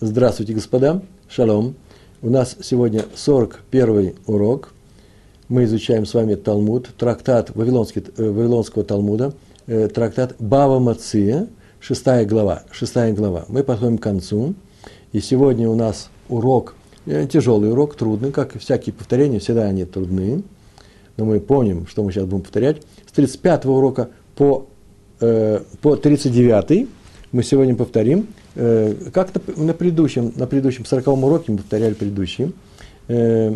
Здравствуйте, господа. Шалом. У нас сегодня 41 урок. Мы изучаем с вами Талмуд, трактат Вавилонский, э, Вавилонского Талмуда, э, трактат Бава Мация, шестая глава. Шестая глава. Мы подходим к концу. И сегодня у нас урок, э, тяжелый урок, трудный, как и всякие повторения, всегда они трудны. Но мы помним, что мы сейчас будем повторять. С 35 урока по, э, по 39 мы сегодня повторим. Э, как на, предыдущем, на предыдущем 40 уроке мы повторяли предыдущий, э,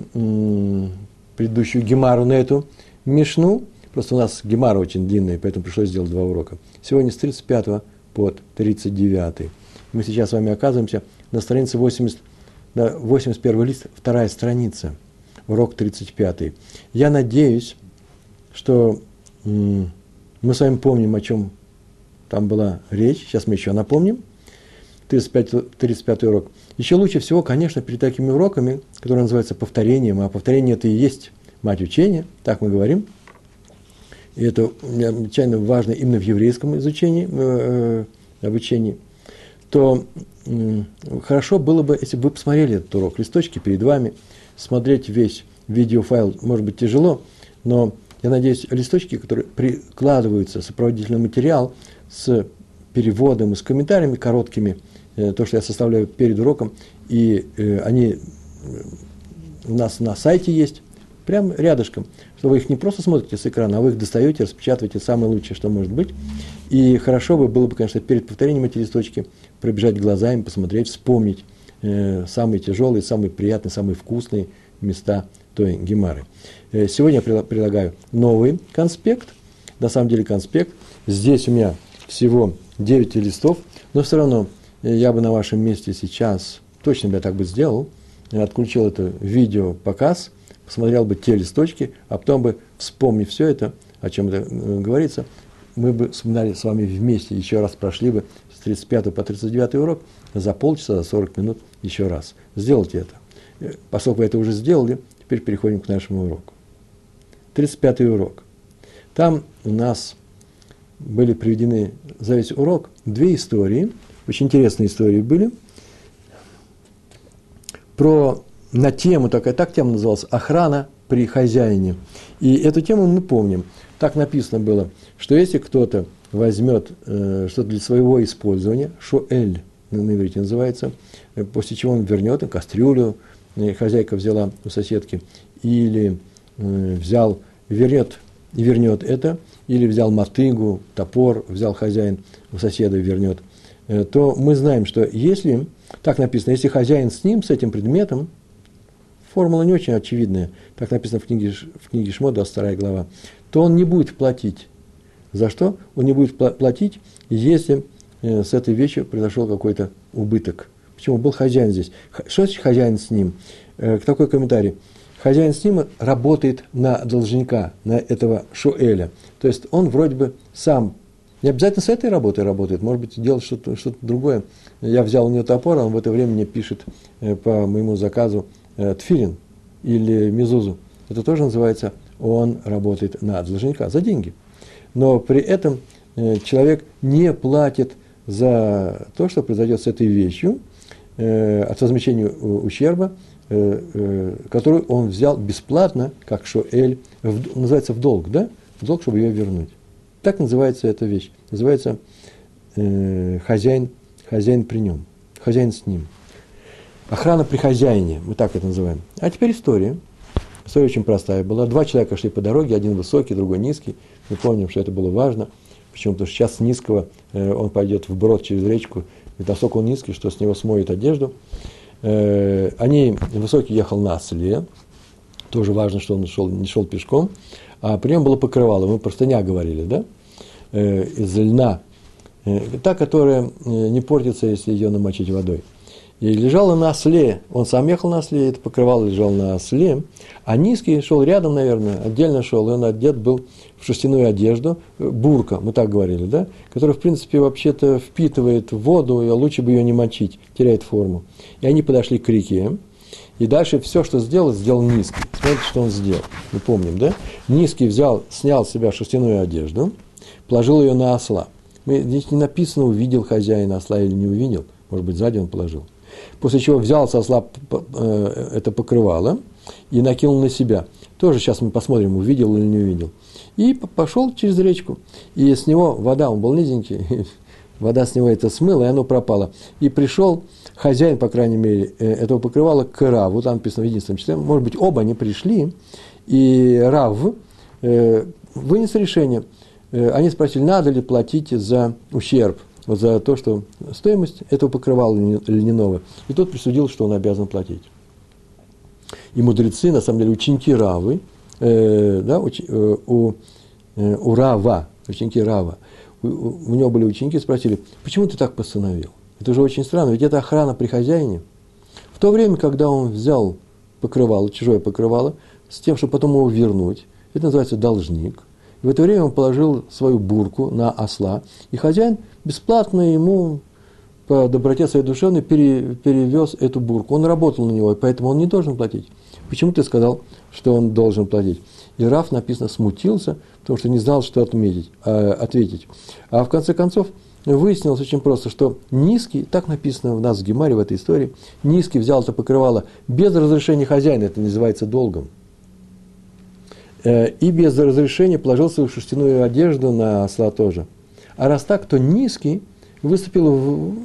предыдущую гемару на эту мишну. Просто у нас гемара очень длинная, поэтому пришлось сделать два урока. Сегодня с 35 по 39. Мы сейчас с вами оказываемся на странице 80, на 81 лист, вторая страница, урок 35. Я надеюсь, что мы с вами помним, о чем там была речь. Сейчас мы еще напомним. 35, 35 урок. Еще лучше всего, конечно, перед такими уроками, которые называются повторением, а повторение это и есть мать учения, так мы говорим. И это необычайно важно именно в еврейском изучении, э, э, обучении. То э, хорошо было бы, если бы вы посмотрели этот урок, листочки перед вами, смотреть весь видеофайл, может быть, тяжело, но я надеюсь, листочки, которые прикладываются, сопроводительный материал с переводом и с комментариями короткими, то, что я составляю перед уроком, и э, они э, у нас на сайте есть, прямо рядышком, что вы их не просто смотрите с экрана, а вы их достаете, распечатываете самое лучшее, что может быть. И хорошо бы было бы, конечно, перед повторением эти листочки пробежать глазами, посмотреть, вспомнить э, самые тяжелые, самые приятные, самые вкусные места той гемары. Э, сегодня я предлагаю новый конспект, на самом деле конспект. Здесь у меня всего 9 листов, но все равно э, я бы на вашем месте сейчас, точно бы я так бы сделал, отключил это видео показ, посмотрел бы те листочки, а потом бы, вспомнив все это, о чем это э, говорится, мы бы вспоминали с вами вместе, еще раз прошли бы с 35 по 39 урок за полчаса, за 40 минут еще раз. Сделайте это. Поскольку вы это уже сделали, Теперь переходим к нашему уроку. 35 урок. Там у нас были приведены за весь урок две истории, очень интересные истории были, про, на тему, такая так тема называлась, охрана при хозяине. И эту тему мы помним. Так написано было, что если кто-то возьмет э, что-то для своего использования, шоэль на иврите называется, э, после чего он вернет кастрюлю, Э, хозяйка взяла у соседки, или э, взял, вернет, вернет это, или взял мотыгу, топор, взял хозяин у соседа и вернет, то мы знаем, что если, так написано, если хозяин с ним, с этим предметом, формула не очень очевидная, так написано в книге, в книге Шмо, 22 глава, то он не будет платить. За что? Он не будет платить, если с этой вещью произошел какой-то убыток – Почему? Был хозяин здесь. Что значит хозяин с ним? Э, такой комментарий. Хозяин с ним работает на должника, на этого Шуэля. То есть он вроде бы сам, не обязательно с этой работой работает, может быть, делает что-то, что другое. Я взял у него топор, он в это время мне пишет э, по моему заказу э, тфилин или мизузу. Это тоже называется, он работает на должника за деньги. Но при этом э, человек не платит за то, что произойдет с этой вещью, от возмещения ущерба, который он взял бесплатно, как Шоэль, называется в долг, да? В долг, чтобы ее вернуть. Так называется эта вещь. Называется э, хозяин, хозяин при нем, хозяин с ним. Охрана при хозяине, мы так это называем. А теперь история. История очень простая была. Два человека шли по дороге, один высокий, другой низкий. Мы помним, что это было важно. Почему? Потому что сейчас с низкого э, он пойдет вброд через речку ведь настолько он низкий, что с него смоет одежду. Э, они, высокий ехал на осле, тоже важно, что он шел, не шел пешком, а при нем было покрывало, мы простыня говорили, да, э, из льна, э, та, которая не портится, если ее намочить водой – и лежала на осле. Он сам ехал на осле, это покрывало лежал на осле. А низкий шел рядом, наверное, отдельно шел, и он одет был в шерстяную одежду, бурка, мы так говорили, да, которая, в принципе, вообще-то впитывает воду, и лучше бы ее не мочить, теряет форму. И они подошли к реке, и дальше все, что сделал, сделал низкий. Смотрите, что он сделал. Мы помним, да? Низкий взял, снял с себя шерстяную одежду, положил ее на осла. Мы, здесь не написано, увидел хозяин осла или не увидел. Может быть, сзади он положил. После чего взял со осла э, это покрывало и накинул на себя. Тоже сейчас мы посмотрим, увидел или не увидел. И пошел через речку. И с него вода, он был низенький, вода с него это смыла, и оно пропало. И пришел хозяин, по крайней мере, э, этого покрывала к Раву, там написано в единственном числе, может быть, оба они пришли, и Рав э, вынес решение. Э, они спросили, надо ли платить за ущерб, вот за то, что стоимость этого покрывала льняного. И тот присудил, что он обязан платить. И мудрецы, на самом деле, ученики Равы, э, да, уч, э, у, э, у Рава, ученики Рава, у, у него были ученики, спросили, почему ты так постановил? Это же очень странно, ведь это охрана при хозяине. В то время, когда он взял покрывало, чужое покрывало, с тем, чтобы потом его вернуть, это называется должник. И в это время он положил свою бурку на осла, и хозяин бесплатно ему по доброте своей душевной перевез эту бурку. Он работал на него, и поэтому он не должен платить. Почему ты сказал, что он должен платить? И Раф, написано, смутился, потому что не знал, что отметить, э, ответить. А в конце концов, выяснилось очень просто, что низкий, так написано у нас в Гемаре в этой истории, низкий взял это покрывало без разрешения хозяина, это называется долгом. Э, и без разрешения положил свою шерстяную одежду на осла тоже. А раз так, то низкий выступил, в,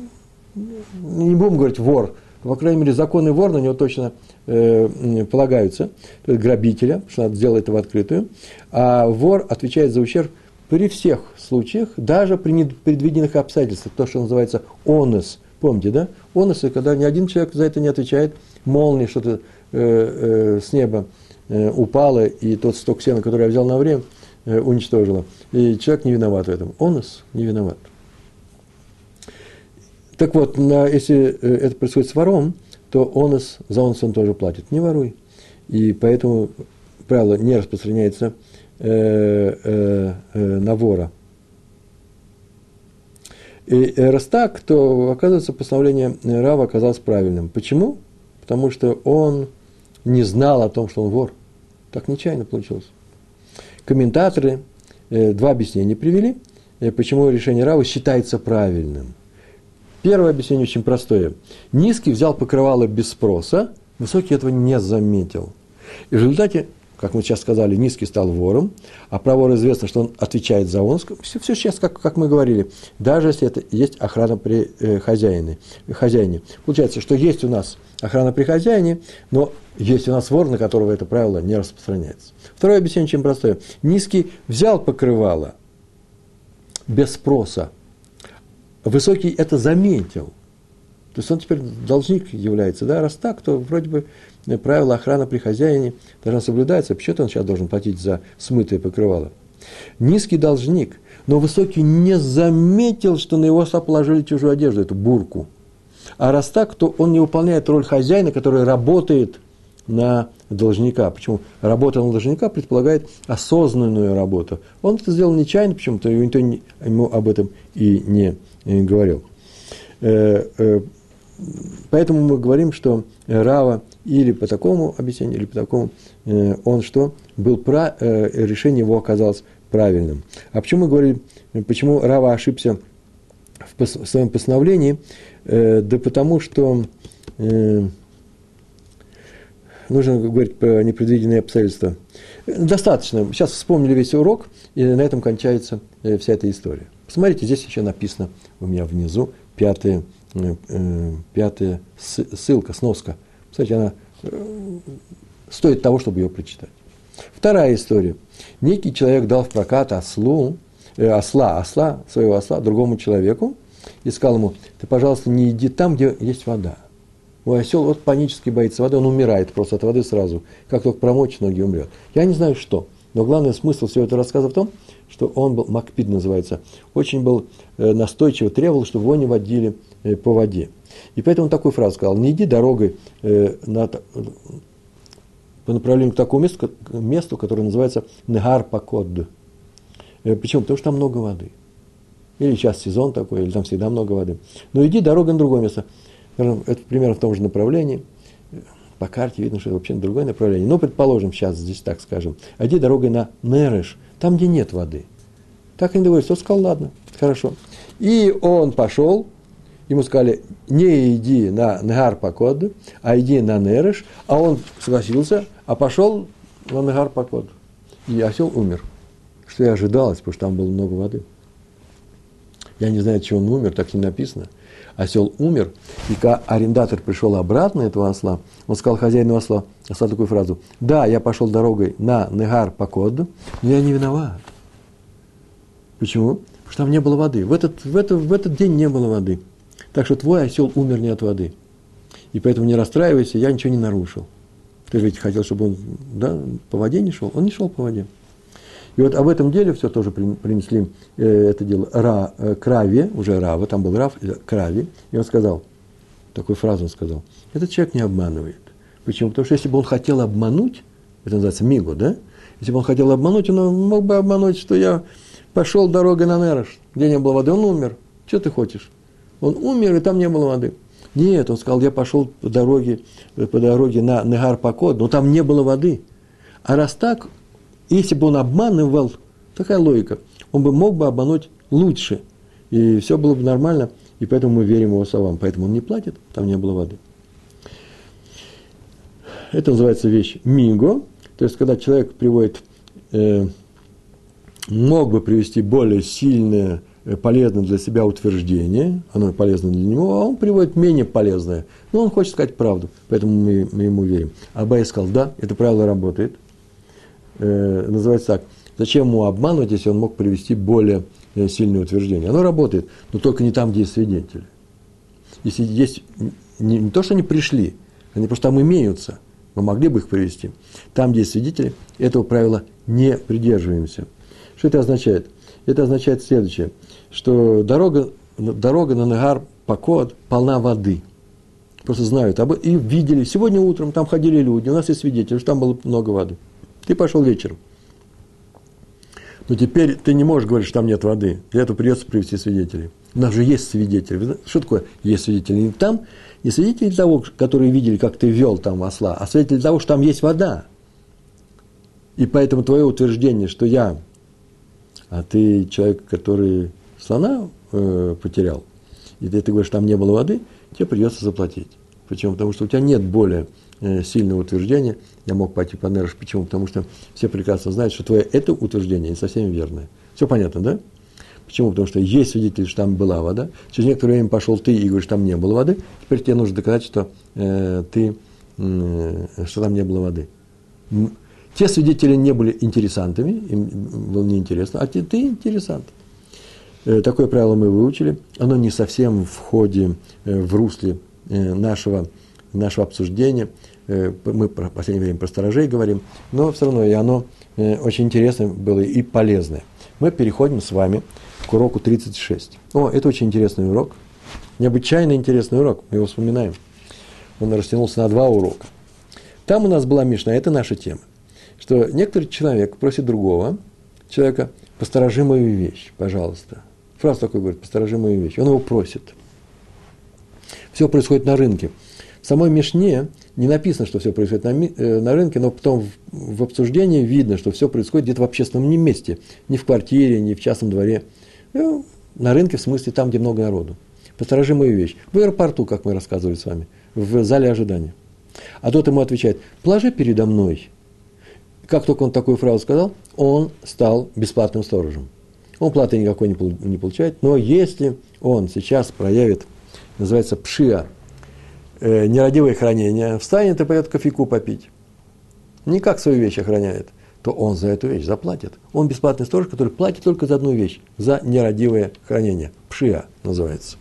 не будем говорить вор, по крайней мере, законы вор на него точно э, полагаются, то есть грабителя, что надо сделать это в открытую, а вор отвечает за ущерб при всех случаях, даже при непредвиденных обстоятельствах, то, что называется онос. Помните, да? Оносы, когда ни один человек за это не отвечает, молния что-то э, э, с неба э, упало, и тот сток сена, который я взял на время, э, уничтожила. И человек не виноват в этом. Онос не виноват. Так вот, на, если э, это происходит с вором, то онос, за онос он тоже платит. Не воруй. И поэтому правило не распространяется э, э, э, на вора. И раз так, то, оказывается, постановление Рава оказалось правильным. Почему? Потому что он не знал о том, что он вор. Так нечаянно получилось. Комментаторы два объяснения привели, почему решение Рава считается правильным – Первое объяснение очень простое. Низкий взял покрывало без спроса, высокий этого не заметил. И в результате, как мы сейчас сказали, низкий стал вором, а про вора известно, что он отвечает за он. Все, все сейчас, как, как мы говорили, даже если это есть охрана при э, хозяине, хозяине. Получается, что есть у нас охрана при хозяине, но есть у нас вор, на которого это правило не распространяется. Второе объяснение очень простое. Низкий взял покрывало без спроса, Высокий это заметил. То есть он теперь должник является. Да? Раз так, то вроде бы правила охраны при хозяине должна соблюдаться. Почему-то он сейчас должен платить за смытое покрывало. Низкий должник, но высокий не заметил, что на его осла положили чужую одежду, эту бурку. А раз так, то он не выполняет роль хозяина, который работает на должника. Почему? Работа на должника предполагает осознанную работу. Он это сделал нечаянно, почему-то никто ему об этом и не говорил. Э, э, поэтому мы говорим, что Рава или по такому объяснению, или по такому, э, он что? Был про, решение его оказалось правильным. А почему мы говорим, почему Рава ошибся в своем постановлении? Да потому что нужно говорить про непредвиденные обстоятельства. Достаточно. Сейчас вспомнили весь урок, и на этом кончается вся эта история. Посмотрите, здесь еще написано у меня внизу э, э пятая ссылка, сноска. Кстати, она э, стоит того, чтобы ее прочитать. Вторая история. Некий человек дал в прокат ослу, э, осла, осла, своего осла другому человеку и сказал ему, ты, пожалуйста, не иди там, где есть вода. Мой осел вот панически боится воды, он умирает просто от воды сразу. Как только промочь ноги, умрет. Я не знаю, что. Но главный смысл всего этого рассказа в том, что он был, Макпид называется, очень был э, настойчиво, требовал, чтобы его не водили э, по воде. И поэтому он такую фразу сказал, не иди дорогой э, на, по направлению к такому месту, месту которое называется Негар Пакод. Почему? Потому что там много воды. Или сейчас сезон такой, или там всегда много воды. Но иди дорогой на другое место. Это примерно в том же направлении. По карте видно, что это вообще другое направление. Но, предположим, сейчас здесь так скажем. Иди дорогой на Нереш, там, где нет воды. Так они договорились. Он сказал, ладно, хорошо. И он пошел, ему сказали, не иди на Негар Покод, а иди на Нереш, а он согласился, а пошел на Негар Покод. И осел умер. Что и ожидалось, потому что там было много воды. Я не знаю, чего он умер, так не написано. Осел умер, и когда арендатор пришел обратно этого осла, он сказал хозяину осла, осла такую фразу, да, я пошел дорогой на Негар Покод, но я не виноват. Почему? Потому что там не было воды. В этот, в, этот, в этот день не было воды. Так что твой осел умер не от воды. И поэтому не расстраивайся, я ничего не нарушил. Ты же ведь хотел, чтобы он да, по воде не шел. Он не шел по воде. И вот об этом деле все тоже принесли э, это дело Ра, э, Краве, уже Рава, там был Рав, Краве, и он сказал, такую фразу он сказал, этот человек не обманывает. Почему? Потому что если бы он хотел обмануть, это называется мигу, да? Если бы он хотел обмануть, он мог бы обмануть, что я пошел дорогой на Нерош, где не было воды, он умер. Что ты хочешь? Он умер, и там не было воды. Нет, он сказал, я пошел по дороге, по дороге на Негар Покод, но там не было воды. А раз так, если бы он обманывал, такая логика, он бы мог бы обмануть лучше, и все было бы нормально, и поэтому мы верим его словам. Поэтому он не платит, там не было воды. Это называется вещь миго, то есть когда человек приводит, э, мог бы привести более сильное, э, полезное для себя утверждение, оно полезно для него, а он приводит менее полезное. Но он хочет сказать правду, поэтому мы, мы ему верим. Абай сказал, да, это правило работает э, называется так. Зачем ему обманывать, если он мог привести более э, сильное утверждение? Оно работает, но только не там, где есть свидетели. Если есть не, не то, что они пришли, они просто там имеются, мы могли бы их привести. Там, где есть свидетели, этого правила не придерживаемся. Что это означает? Это означает следующее, что дорога, дорога на Нагар Покод полна воды. Просто знают об и видели. Сегодня утром там ходили люди, у нас есть свидетели, что там было много воды. Ты пошел вечером. Но теперь ты не можешь говорить, что там нет воды. Для этого придется привести свидетелей. У нас же есть свидетели. Что такое есть свидетели? Не там, не свидетели того, которые видели, как ты вел там осла, а свидетели того, что там есть вода. И поэтому твое утверждение, что я, а ты человек, который слона э, потерял, и ты, ты говоришь, там не было воды, тебе придется заплатить. Почему? Потому что у тебя нет более Э, сильное утверждение, я мог пойти по Нерш. Почему? Потому что все прекрасно знают, что твое это утверждение не совсем верное. Все понятно, да? Почему? Потому что есть свидетель, что там была вода. Через некоторое время пошел ты и говоришь, там не было воды. Теперь тебе нужно доказать, что э, ты, э, что там не было воды. Те свидетели не были интересантами, им было неинтересно, а ты, ты интересант. Такое правило мы выучили. Оно не совсем в ходе, э, в русле э, нашего, нашего обсуждения – Э, мы в последнее время про сторожей говорим, но все равно и оно э, очень интересное было и полезное. Мы переходим с вами к уроку 36. О, это очень интересный урок, необычайно интересный урок, мы его вспоминаем. Он растянулся на два урока. Там у нас была Мишна, это наша тема, что некоторый человек просит другого человека, посторожи мою вещь, пожалуйста. Фраза такой говорит, посторожи мою вещь. Он его просит. Все происходит на рынке. В самой Мишне не написано, что все происходит на, э, на рынке, но потом в, в обсуждении видно, что все происходит где-то в общественном месте, не в квартире, не в частном дворе. Ну, на рынке, в смысле, там, где много народу. Посторожи мою вещь. В аэропорту, как мы рассказывали с вами, в зале ожидания. А тот ему отвечает, положи передо мной. Как только он такую фразу сказал, он стал бесплатным сторожем. Он платы никакой не получает, но если он сейчас проявит, называется пшиа, э, нерадивое хранение, встанет и пойдет кофейку попить. Никак свою вещь охраняет, то он за эту вещь заплатит. Он бесплатный сторож, который платит только за одну вещь, за нерадивое хранение. Пшия называется.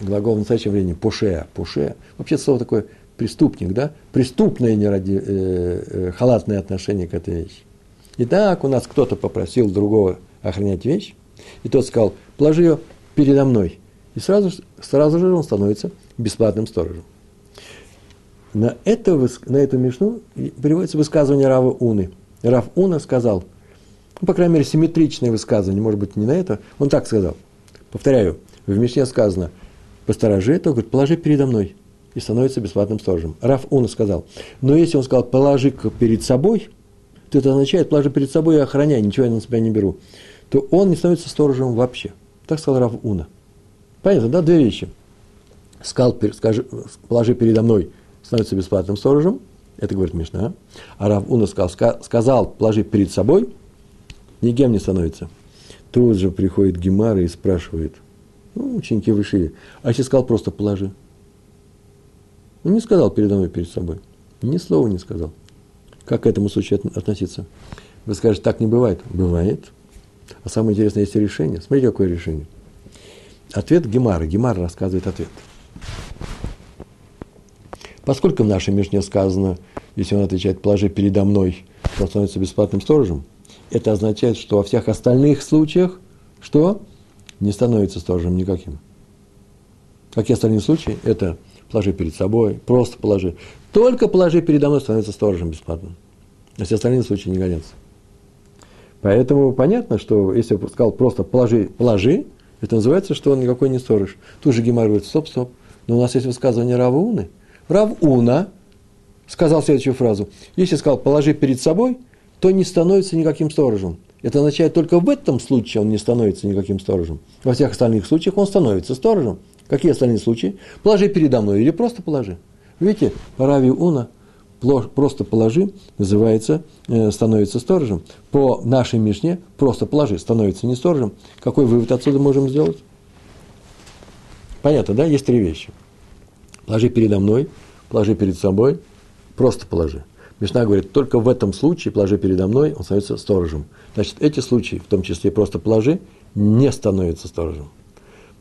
Глагол в настоящем времени пушея, пушея. Вообще слово такое преступник, да? Преступное неради, э, э, халатное отношение к этой вещи. Итак, у нас кто-то попросил другого охранять вещь, и тот сказал, положи ее передо мной. И сразу, сразу же он становится бесплатным сторожем. На, это, на эту мишну приводится высказывание Рава Уны. Рав Уна сказал, ну, по крайней мере, симметричное высказывание, может быть, не на это, он так сказал. Повторяю, в Мишне сказано, посторожи, то говорит, положи передо мной, и становится бесплатным сторожем. Раф Уна сказал, но если он сказал, положи перед собой, то это означает, положи перед собой и охраняй, ничего я на себя не беру, то он не становится сторожем вообще. Так сказал Раф Уна. Понятно, да? Две вещи. Сказал, скажи, положи передо мной, становится бесплатным сторожем. Это говорит Мишна. А Рав Уна сказал, сказал, положи перед собой, никем не становится. Тут же приходит Гемара и спрашивает, ну, ученики вышли, а если сказал, просто положи. Он не сказал передо мной, перед собой. Ни слова не сказал. Как к этому случаю относиться? Вы скажете, так не бывает. Бывает. А самое интересное, есть решение. Смотрите, какое решение. Ответ Гемара. Гемара рассказывает ответ. Поскольку в нашей Мишне сказано, если он отвечает, положи передо мной, то он становится бесплатным сторожем, это означает, что во всех остальных случаях, что? Не становится сторожем никаким. Какие остальные случаи? Это положи перед собой, просто положи. Только положи передо мной, становится сторожем бесплатным. А все остальные случаи не годятся. Поэтому понятно, что если я сказал просто положи, положи, это называется, что он никакой не сторож. Тут же Гемар говорит, стоп, стоп. Но у нас есть высказывание Равуны. Равуна сказал следующую фразу. Если сказал положи перед собой, то не становится никаким сторожем. Это означает, только в этом случае он не становится никаким сторожем. Во всех остальных случаях он становится сторожем. Какие остальные случаи? Положи передо мной или просто положи. Видите, Рави Уна просто положи, называется, э, становится сторожем. По нашей Мишне просто положи, становится не сторожем. Какой вывод отсюда можем сделать? Понятно, да? Есть три вещи. Положи передо мной, положи перед собой, просто положи. Мишна говорит, только в этом случае положи передо мной, он становится сторожем. Значит, эти случаи, в том числе просто положи, не становятся сторожем.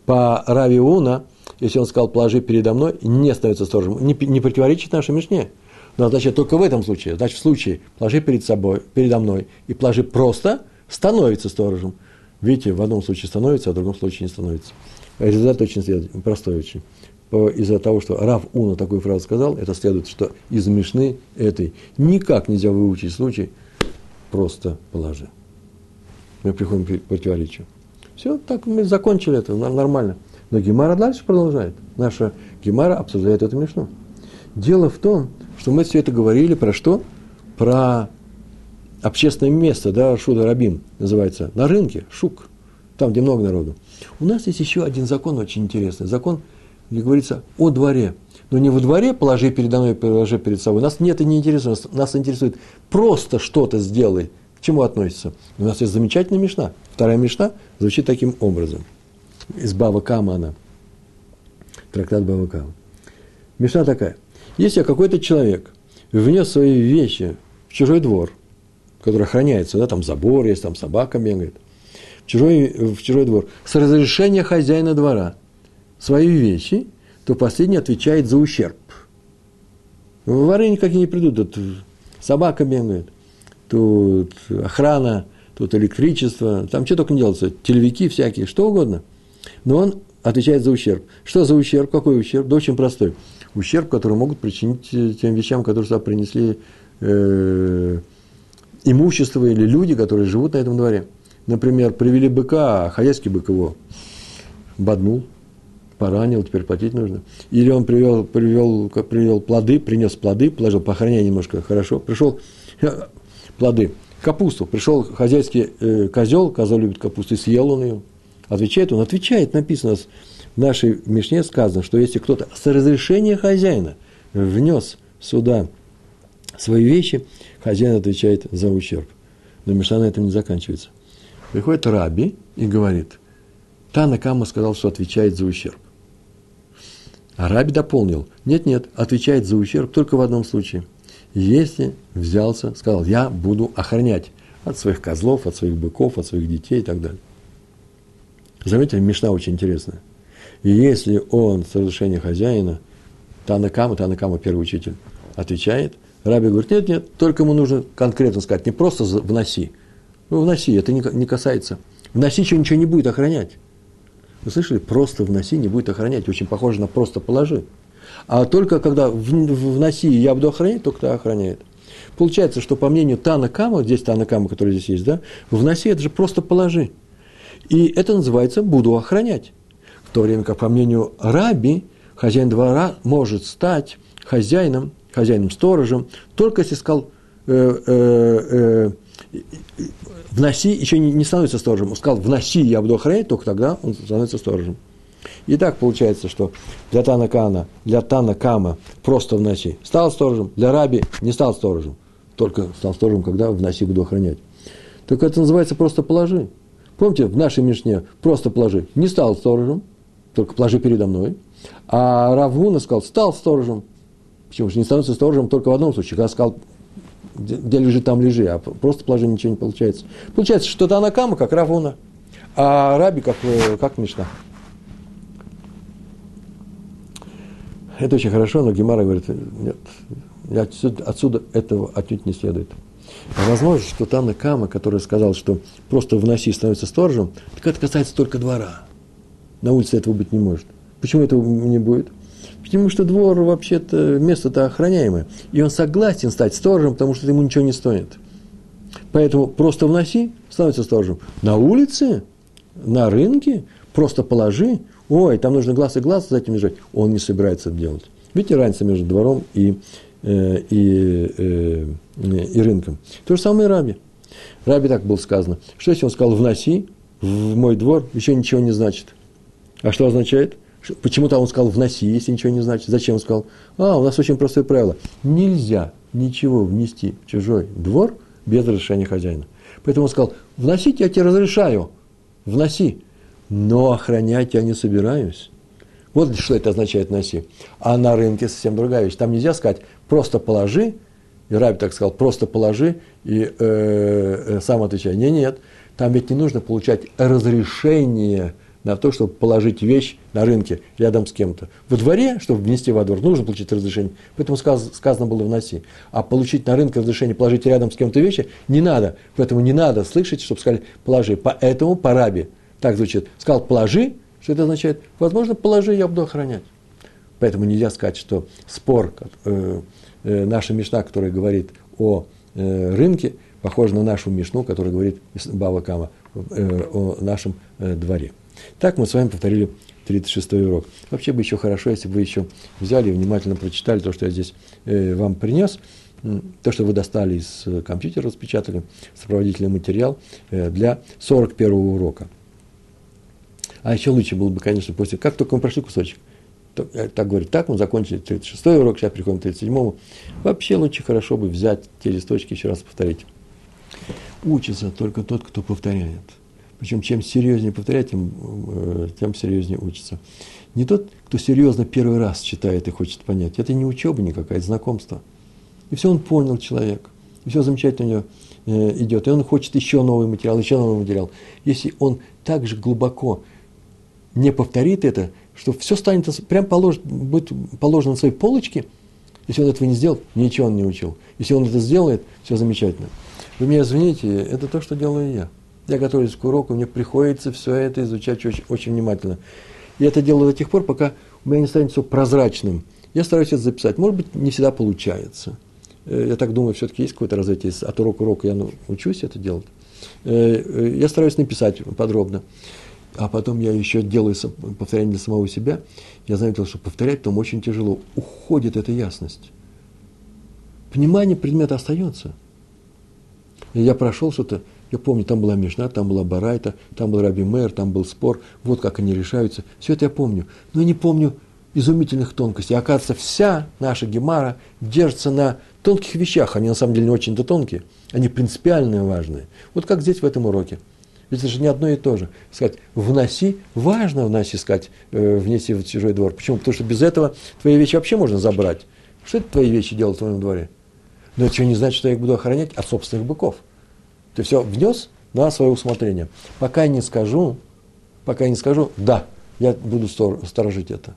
По Рави Уна, если он сказал, положи передо мной, не становится сторожем, не, не противоречит нашей Мишне. Но значит, только в этом случае. Значит, в случае положи перед собой, передо мной и положи просто, становится сторожем. Видите, в одном случае становится, а в другом случае не становится. Результат очень простой очень. Из-за того, что Рав Уна такую фразу сказал, это следует, что из Мишны этой никак нельзя выучить случай, просто положи. Мы приходим к противоречию. Все, так мы закончили это, нормально. Но Гемара дальше продолжает. Наша Гемара обсуждает эту Мишну. Дело в том, что мы все это говорили про что? Про общественное место, да, Шуда Рабим называется, на рынке, Шук, там, где много народу. У нас есть еще один закон очень интересный. Закон, где говорится о дворе. Но не во дворе положи передо мной, положи перед собой. Нас нет и не интересует. Нас интересует просто что-то сделай. К чему относится? У нас есть замечательная мешна. Вторая мешна звучит таким образом. Из Бава Кама она. Трактат Бава Кама. Мешна такая – если какой-то человек внес свои вещи в чужой двор, который охраняется, да, там забор есть, там собака бегает, в чужой, в чужой двор, с разрешения хозяина двора свои вещи, то последний отвечает за ущерб. Воры никакие не придут, тут собака бегает, тут охрана, тут электричество, там что только не делается, телевики всякие, что угодно. Но он отвечает за ущерб. Что за ущерб? Какой ущерб? Да очень простой ущерб, который могут причинить э, тем вещам, которые сюда принесли э, имущество или люди, которые живут на этом дворе. Например, привели быка, а хозяйский бык его боднул, поранил, теперь платить нужно. Или он привел, привел, привел плоды, принес плоды, положил, похороняй немножко, хорошо. Пришел э, плоды, капусту. Пришел хозяйский э, козел, козел любит капусту, и съел он ее. Отвечает он? Отвечает, написано в нашей Мишне сказано, что если кто-то с разрешения хозяина внес сюда свои вещи, хозяин отвечает за ущерб. Но Мишна на этом не заканчивается. Приходит Раби и говорит, Тана Кама сказал, что отвечает за ущерб. А Раби дополнил, нет-нет, отвечает за ущерб только в одном случае. Если взялся, сказал, я буду охранять от своих козлов, от своих быков, от своих детей и так далее. Заметили, Мишна очень интересная. И если он с разрешения хозяина, Танакама, Танакама первый учитель, отвечает, Раби говорит, нет, нет, только ему нужно конкретно сказать, не просто вноси. Ну, вноси, это не касается. Вноси, что ничего не будет охранять. Вы слышали? Просто вноси не будет охранять. Очень похоже на просто положи. А только когда вноси я буду охранять, только то охраняет. Получается, что по мнению Тана Кама, здесь Тана Кама, который здесь есть, да, вноси это же просто положи. И это называется буду охранять в то время как, по мнению Раби, хозяин двора может стать хозяином, хозяином-сторожем, только если сказал, э, э, э, вноси, еще не, становится сторожем, он сказал, вноси, я буду охранять, только тогда он становится сторожем. И так получается, что для Тана Кана, для Тана Кама просто вноси стал сторожем, для Раби не стал сторожем. Только стал сторожем, когда вноси буду охранять. Так это называется просто положи. Помните, в нашей Мишне просто положи. Не стал сторожем, только положи передо мной. А Равгуна сказал, стал сторожем. Почему же не становится сторожем только в одном случае, когда сказал, где, лежит, там лежи, а просто положи, ничего не получается. Получается, что Танакама как Равуна, а Раби как, э, как Мишна. Это очень хорошо, но Гемара говорит, нет, отсюда, отсюда этого отнюдь не следует. А возможно, что Тана Кама, который сказал, что просто вноси становится сторожем, так это касается только двора. На улице этого быть не может. Почему этого не будет? Потому что двор вообще-то место-то охраняемое. И он согласен стать сторожем, потому что ему ничего не стоит. Поэтому просто вноси, становится сторожем. На улице, на рынке, просто положи. Ой, там нужно глаз и глаз за этим лежать. Он не собирается это делать. Видите разница между двором и, э, и, э, и рынком. То же самое и Раби. Раби так было сказано. Что если он сказал «вноси в мой двор», еще ничего не значит. А что означает? Почему-то он сказал «вноси», если ничего не значит. Зачем он сказал? А, у нас очень простое правило. Нельзя ничего внести в чужой двор без разрешения хозяина. Поэтому он сказал, вносить я тебе разрешаю, вноси, но охранять я не собираюсь. Вот что это означает носи. А на рынке совсем другая вещь. Там нельзя сказать, просто положи, и Раби так сказал, просто положи, и э, э, сам отвечай. Нет, нет, там ведь не нужно получать разрешение – на то, чтобы положить вещь на рынке рядом с кем-то. Во дворе, чтобы внести во двор, нужно получить разрешение. Поэтому сказано было вноси. А получить на рынке разрешение положить рядом с кем-то вещи не надо. Поэтому не надо слышать, чтобы сказали положи. Поэтому по раби так звучит. Сказал положи, что это означает? Возможно, положи, я буду охранять. Поэтому нельзя сказать, что спор, э, э, наша Мишна, которая говорит о э, рынке, похожа на нашу Мишну, которая говорит Бава Кама э, о нашем э, дворе. Так мы с вами повторили 36-й урок. Вообще бы еще хорошо, если бы вы еще взяли и внимательно прочитали то, что я здесь э, вам принес, то, что вы достали из э, компьютера, распечатали, сопроводительный материал э, для 41-го урока. А еще лучше было бы, конечно, после, как только мы прошли кусочек, э, так говорит, так, мы закончили 36-й урок, сейчас приходим к 37-му. Вообще лучше хорошо бы взять те листочки еще раз повторить. Учится только тот, кто повторяет. Причем чем серьезнее повторять, тем, э, тем серьезнее учится. Не тот, кто серьезно первый раз читает и хочет понять. Это не учеба никакая, это знакомство. И все он понял человек. И все замечательно у него э, идет. И он хочет еще новый материал, еще новый материал. Если он так же глубоко не повторит это, что все станет, прям полож, будет положено на своей полочке, если он этого не сделал, ничего он не учил. Если он это сделает, все замечательно. Вы меня извините, это то, что делаю я. Я готовлюсь к уроку, мне приходится все это изучать очень, очень внимательно. И это делаю до тех пор, пока у меня не станет все прозрачным. Я стараюсь это записать. Может быть, не всегда получается. Э, я так думаю, все-таки есть какое-то развитие. От урока к уроку я учусь это делать. Э, э, я стараюсь написать подробно. А потом я еще делаю повторение для самого себя. Я заметил, что повторять там очень тяжело. Уходит эта ясность. Понимание предмета остается. Я прошел что-то, я помню, там была Мишна, там была Барайта, там был Раби Мэр, там был спор, вот как они решаются. Все это я помню. Но я не помню изумительных тонкостей. оказывается, вся наша Гемара держится на тонких вещах. Они на самом деле не очень-то тонкие. Они принципиальные, важные. Вот как здесь в этом уроке. Ведь это же не одно и то же. Сказать, вноси, важно вноси, сказать, э, внеси в чужой двор. Почему? Потому что без этого твои вещи вообще можно забрать. Что это твои вещи делают в твоем дворе? Но это еще не значит, что я их буду охранять от собственных быков. Ты все внес на свое усмотрение. Пока я не скажу, пока я не скажу, да, я буду сторожить это.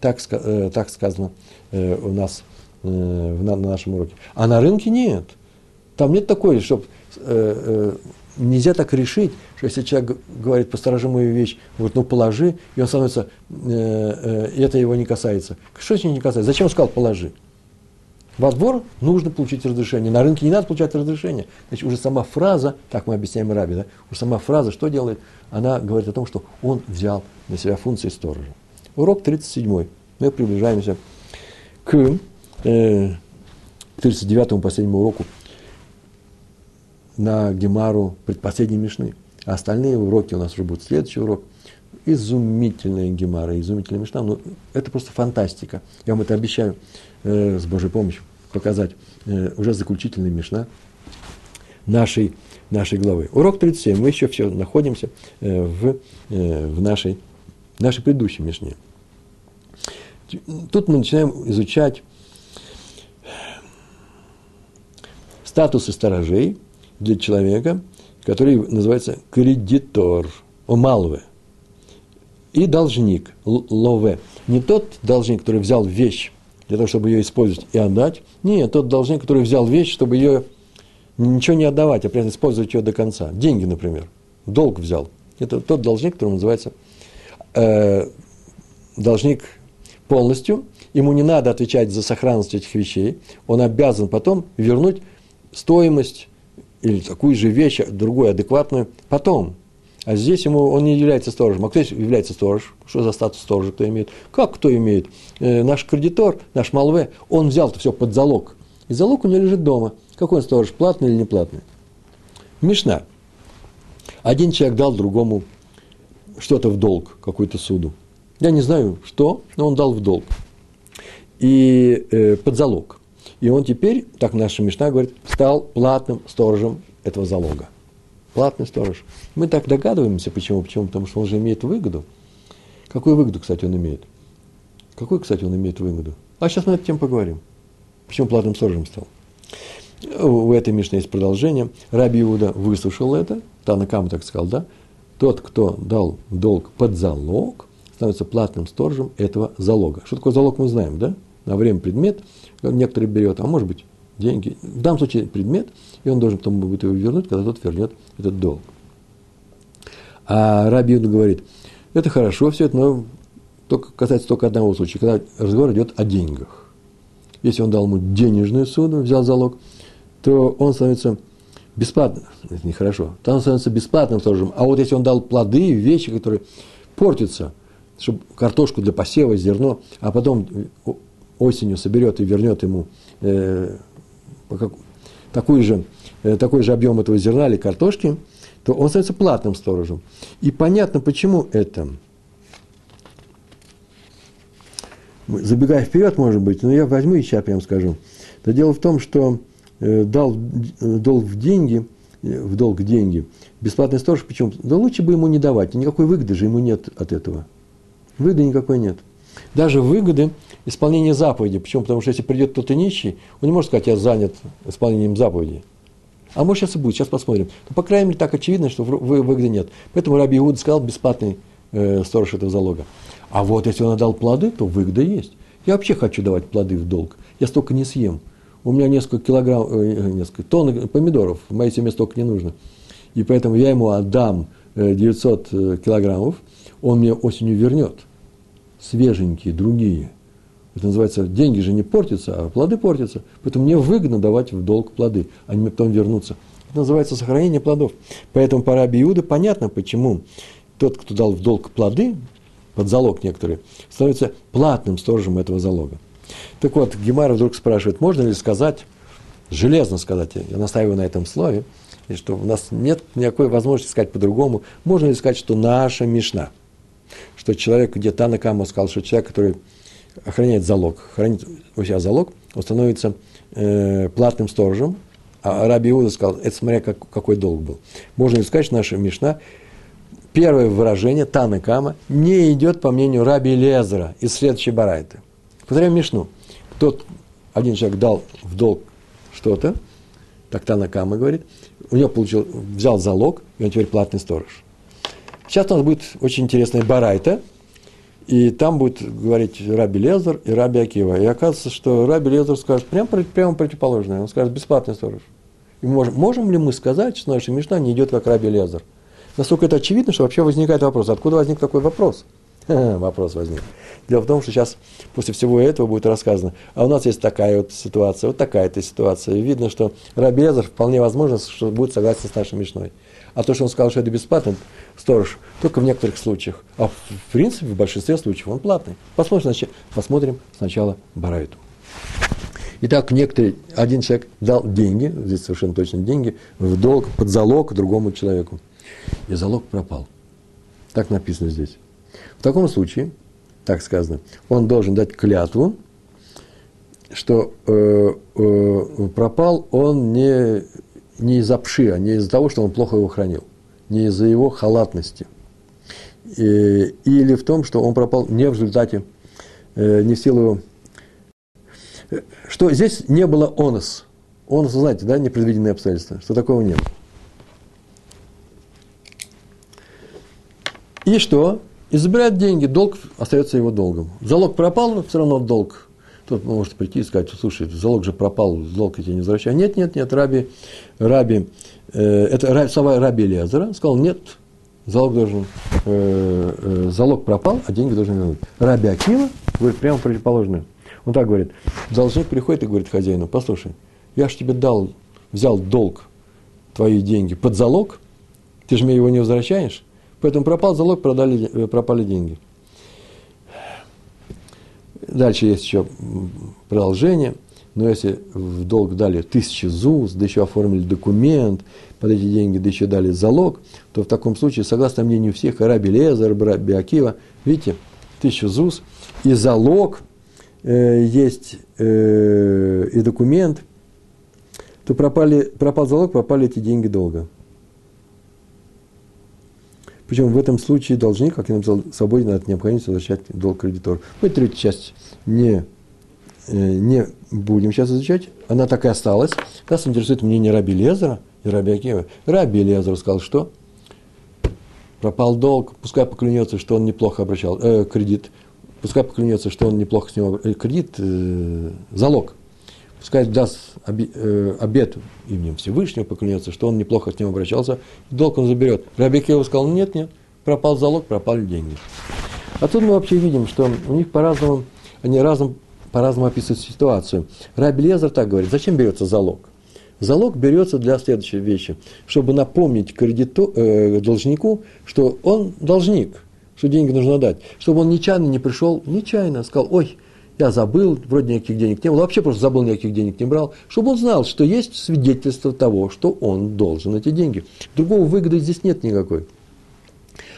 Так, э, так сказано э, у нас э, на, на нашем уроке. А на рынке нет. Там нет такой, чтобы э, э, нельзя так решить, что если человек говорит, посторожи мою вещь, говорит, ну положи, и он становится, э, э, это его не касается. Что это не касается? Зачем он сказал положи? Во двор нужно получить разрешение. На рынке не надо получать разрешение. Значит, уже сама фраза, так мы объясняем Раби, да, уже сама фраза что делает? Она говорит о том, что он взял на себя функции сторожа. Урок 37. Мы приближаемся к э, 39-му последнему уроку на Гемару предпоследней Мишны. А остальные уроки у нас уже будут следующий урок. Изумительная гемара, изумительная мечта. Ну, это просто фантастика. Я вам это обещаю э, с Божьей помощью показать. Э, уже заключительная мечта нашей, нашей главы. Урок 37. Мы еще все находимся э, в, э, в нашей, нашей предыдущей мишне. Тут мы начинаем изучать статусы сторожей для человека, который называется кредитор, омалве, и должник, лове. Не тот должник, который взял вещь для того, чтобы ее использовать и отдать. Нет, тот должник, который взял вещь, чтобы ее ничего не отдавать, а этом использовать ее до конца. Деньги, например. Долг взял. Это тот должник, который называется э, должник полностью. Ему не надо отвечать за сохранность этих вещей. Он обязан потом вернуть стоимость или такую же вещь, другую, адекватную, потом. А здесь ему он не является сторожем. А кто является сторож? Что за статус сторожа кто имеет? Как кто имеет? Э, наш кредитор, наш Малве, он взял это все под залог. И залог у него лежит дома. Какой он сторож, платный или не платный? Мишна. Один человек дал другому что-то в долг, какую-то суду. Я не знаю, что, но он дал в долг. И э, под залог. И он теперь, так наша Мишна говорит, стал платным сторожем этого залога. Платный сторож. Мы так догадываемся, почему. Почему? Потому что он же имеет выгоду. Какую выгоду, кстати, он имеет? Какую, кстати, он имеет выгоду? А сейчас мы над тем поговорим. Почему платным сторожем стал? У этой Мишны есть продолжение. Раби Иуда выслушал это, Танакам так сказал, да? Тот, кто дал долг под залог, становится платным сторожем этого залога. Что такое залог, мы знаем, да? На время предмет некоторый берет, а может быть деньги. В данном случае предмет, и он должен потом будет его вернуть, когда тот вернет этот долг. А Раби Юда говорит, это хорошо все это, но только, касается только одного случая, когда разговор идет о деньгах. Если он дал ему денежную суду, взял залог, то он становится бесплатным, это нехорошо, то он становится бесплатным сторожем. А вот если он дал плоды, вещи, которые портятся, чтобы картошку для посева, зерно, а потом осенью соберет и вернет ему э, такой, же, э, такой же объем этого зерна или картошки, то он становится платным сторожем. И понятно, почему это. Забегая вперед, может быть, но я возьму и сейчас прям скажу. Но дело в том, что э, дал долг в деньги, э, в долг деньги, бесплатный сторож, почему? Да лучше бы ему не давать, никакой выгоды же ему нет от этого. Выгоды никакой нет. Даже выгоды исполнения заповеди. Почему? Потому что если придет кто-то нищий, он не может сказать, я занят исполнением заповедей. А может сейчас и будет, сейчас посмотрим. Но, по крайней мере, так очевидно, что выгоды нет. Поэтому Раби Иуда сказал, бесплатный э, сторож этого залога. А вот если он отдал плоды, то выгода есть. Я вообще хочу давать плоды в долг. Я столько не съем. У меня несколько килограмм, э, несколько тонн помидоров, в моей семье столько не нужно. И поэтому я ему отдам 900 э, килограммов, он мне осенью вернет свеженькие, другие. Это называется, деньги же не портятся, а плоды портятся. Поэтому мне выгодно давать в долг плоды, они мне потом вернутся. Это называется сохранение плодов. Поэтому по Раби Иуда понятно, почему тот, кто дал в долг плоды, под залог некоторые, становится платным сторожем этого залога. Так вот, Гемара вдруг спрашивает, можно ли сказать, железно сказать, я настаиваю на этом слове, и что у нас нет никакой возможности сказать по-другому, можно ли сказать, что наша Мишна – что человек, где Танакама сказал, что человек, который охраняет залог, хранит у себя залог, он становится э, платным сторожем, а Раби Иуда сказал, это смотря как, какой долг был. Можно сказать, что наша Мишна, первое выражение Танакама не идет по мнению Раби Лезера из следующей барайты. Повторяем Мишну. Тот, один человек дал в долг что-то, так Танакама говорит, у него получил, взял залог, и он теперь платный сторож. Сейчас у нас будет очень интересная барайта, и там будет говорить Раби Лезер и Раби Акива. И оказывается, что Раби Лезер скажет прямо, прямо противоположное. Он скажет, бесплатный сторож. И можем, можем ли мы сказать, что наша Мишна не идет как Раби Лезер? Насколько это очевидно, что вообще возникает вопрос. Откуда возник такой вопрос? Вопрос возник. Дело в том, что сейчас после всего этого будет рассказано, а у нас есть такая вот ситуация, вот такая-то ситуация. И видно, что Раби Лезер вполне возможно, что будет согласен с нашей Мишной. А то, что он сказал, что это бесплатный сторож, только в некоторых случаях. А в принципе, в большинстве случаев он платный. Посмотрим, посмотрим сначала Барайту. Итак, некоторый, один человек дал деньги, здесь совершенно точно деньги, в долг, под залог другому человеку. И залог пропал. Так написано здесь. В таком случае, так сказано, он должен дать клятву, что э, э, пропал он не, не из-за пши, а не из-за того, что он плохо его хранил, не из-за его халатности. И, или в том, что он пропал не в результате, э, не в силу его... Что здесь не было онос. Онос, знаете, да, непредвиденные обстоятельства, что такого нет. И что? И деньги, долг остается его долгом. Залог пропал, но все равно долг. Кто-то может прийти и сказать, слушай, залог же пропал, залог я тебе не возвращаю. Нет, нет, нет, Раби, Раби, э, это Раби, слова Раби Лезера, сказал, нет, залог должен, э, э, залог пропал, а деньги должны вернуть. Раби Акива говорит прямо противоположное. Он так говорит, должник приходит и говорит хозяину, послушай, я же тебе дал, взял долг, твои деньги под залог, ты же мне его не возвращаешь, Поэтому пропал залог, продали, э, пропали деньги. Дальше есть еще продолжение. Но если в долг дали тысячи ЗУЗ, да еще оформили документ, под эти деньги, да еще дали залог, то в таком случае, согласно мнению всех, Раби Лезер, Раби Акива, видите, тысячу ЗУЗ, и залог э, есть, э, и документ, то пропали, пропал залог, пропали эти деньги долга. Причем в этом случае должник, как я написал, свободен от необходимости возвращать долг кредитору. Мы третью часть не, э, не будем сейчас изучать. Она так и осталась. Нас интересует мнение Раби Лезера и Раби Акиева. Раби Лезер сказал, что пропал долг, пускай поклянется, что он неплохо обращал э, кредит, пускай поклянется, что он неплохо с него э, кредит, э, залог пускай даст э, обет именем Всевышнего, поклянется, что он неплохо с ним обращался, долг он заберет. Раби Киев сказал, нет, нет, пропал залог, пропали деньги. А тут мы вообще видим, что у них по-разному, они разом, по-разному описывают ситуацию. Раби Лезер так говорит, зачем берется залог? Залог берется для следующей вещи, чтобы напомнить кредиту, э, должнику, что он должник, что деньги нужно дать, чтобы он нечаянно не пришел, нечаянно сказал, ой, я забыл, вроде никаких денег не было, вообще просто забыл, никаких денег не брал, чтобы он знал, что есть свидетельство того, что он должен эти деньги. Другого выгоды здесь нет никакой.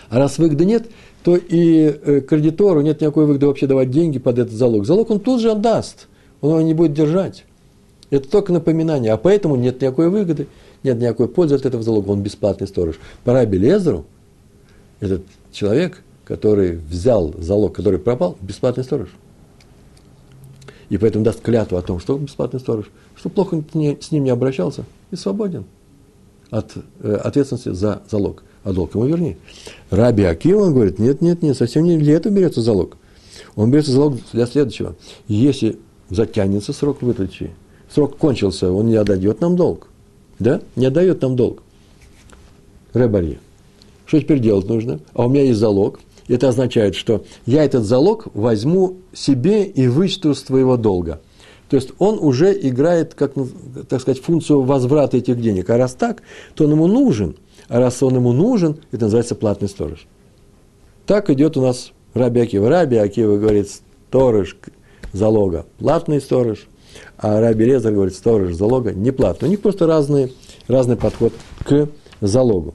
А раз выгоды нет, то и э, кредитору нет никакой выгоды вообще давать деньги под этот залог. Залог он тут же отдаст, он его не будет держать. Это только напоминание, а поэтому нет никакой выгоды, нет никакой пользы от этого залога, он бесплатный сторож. Пора Белезеру, этот человек, который взял залог, который пропал, бесплатный сторож и поэтому даст клятву о том, что бесплатный сторож, что плохо с ним не обращался, и свободен от э, ответственности за залог. А долг ему верни. Раби Акива, говорит, нет, нет, нет, совсем не для этого берется залог. Он берется залог для следующего. Если затянется срок выдачи, срок кончился, он не отдает нам долг. Да? Не отдает нам долг. Ребарье. Что теперь делать нужно? А у меня есть залог – это означает, что я этот залог возьму себе и вычту с твоего долга. То есть он уже играет, как, ну, так сказать, функцию возврата этих денег. А раз так, то он ему нужен. А раз он ему нужен, это называется платный сторож. Так идет у нас Раби Акива. Раби Акива говорит, сторож залога платный сторож, а Раби Резар говорит, сторож залога не платный. У них просто разный, разный подход к залогу.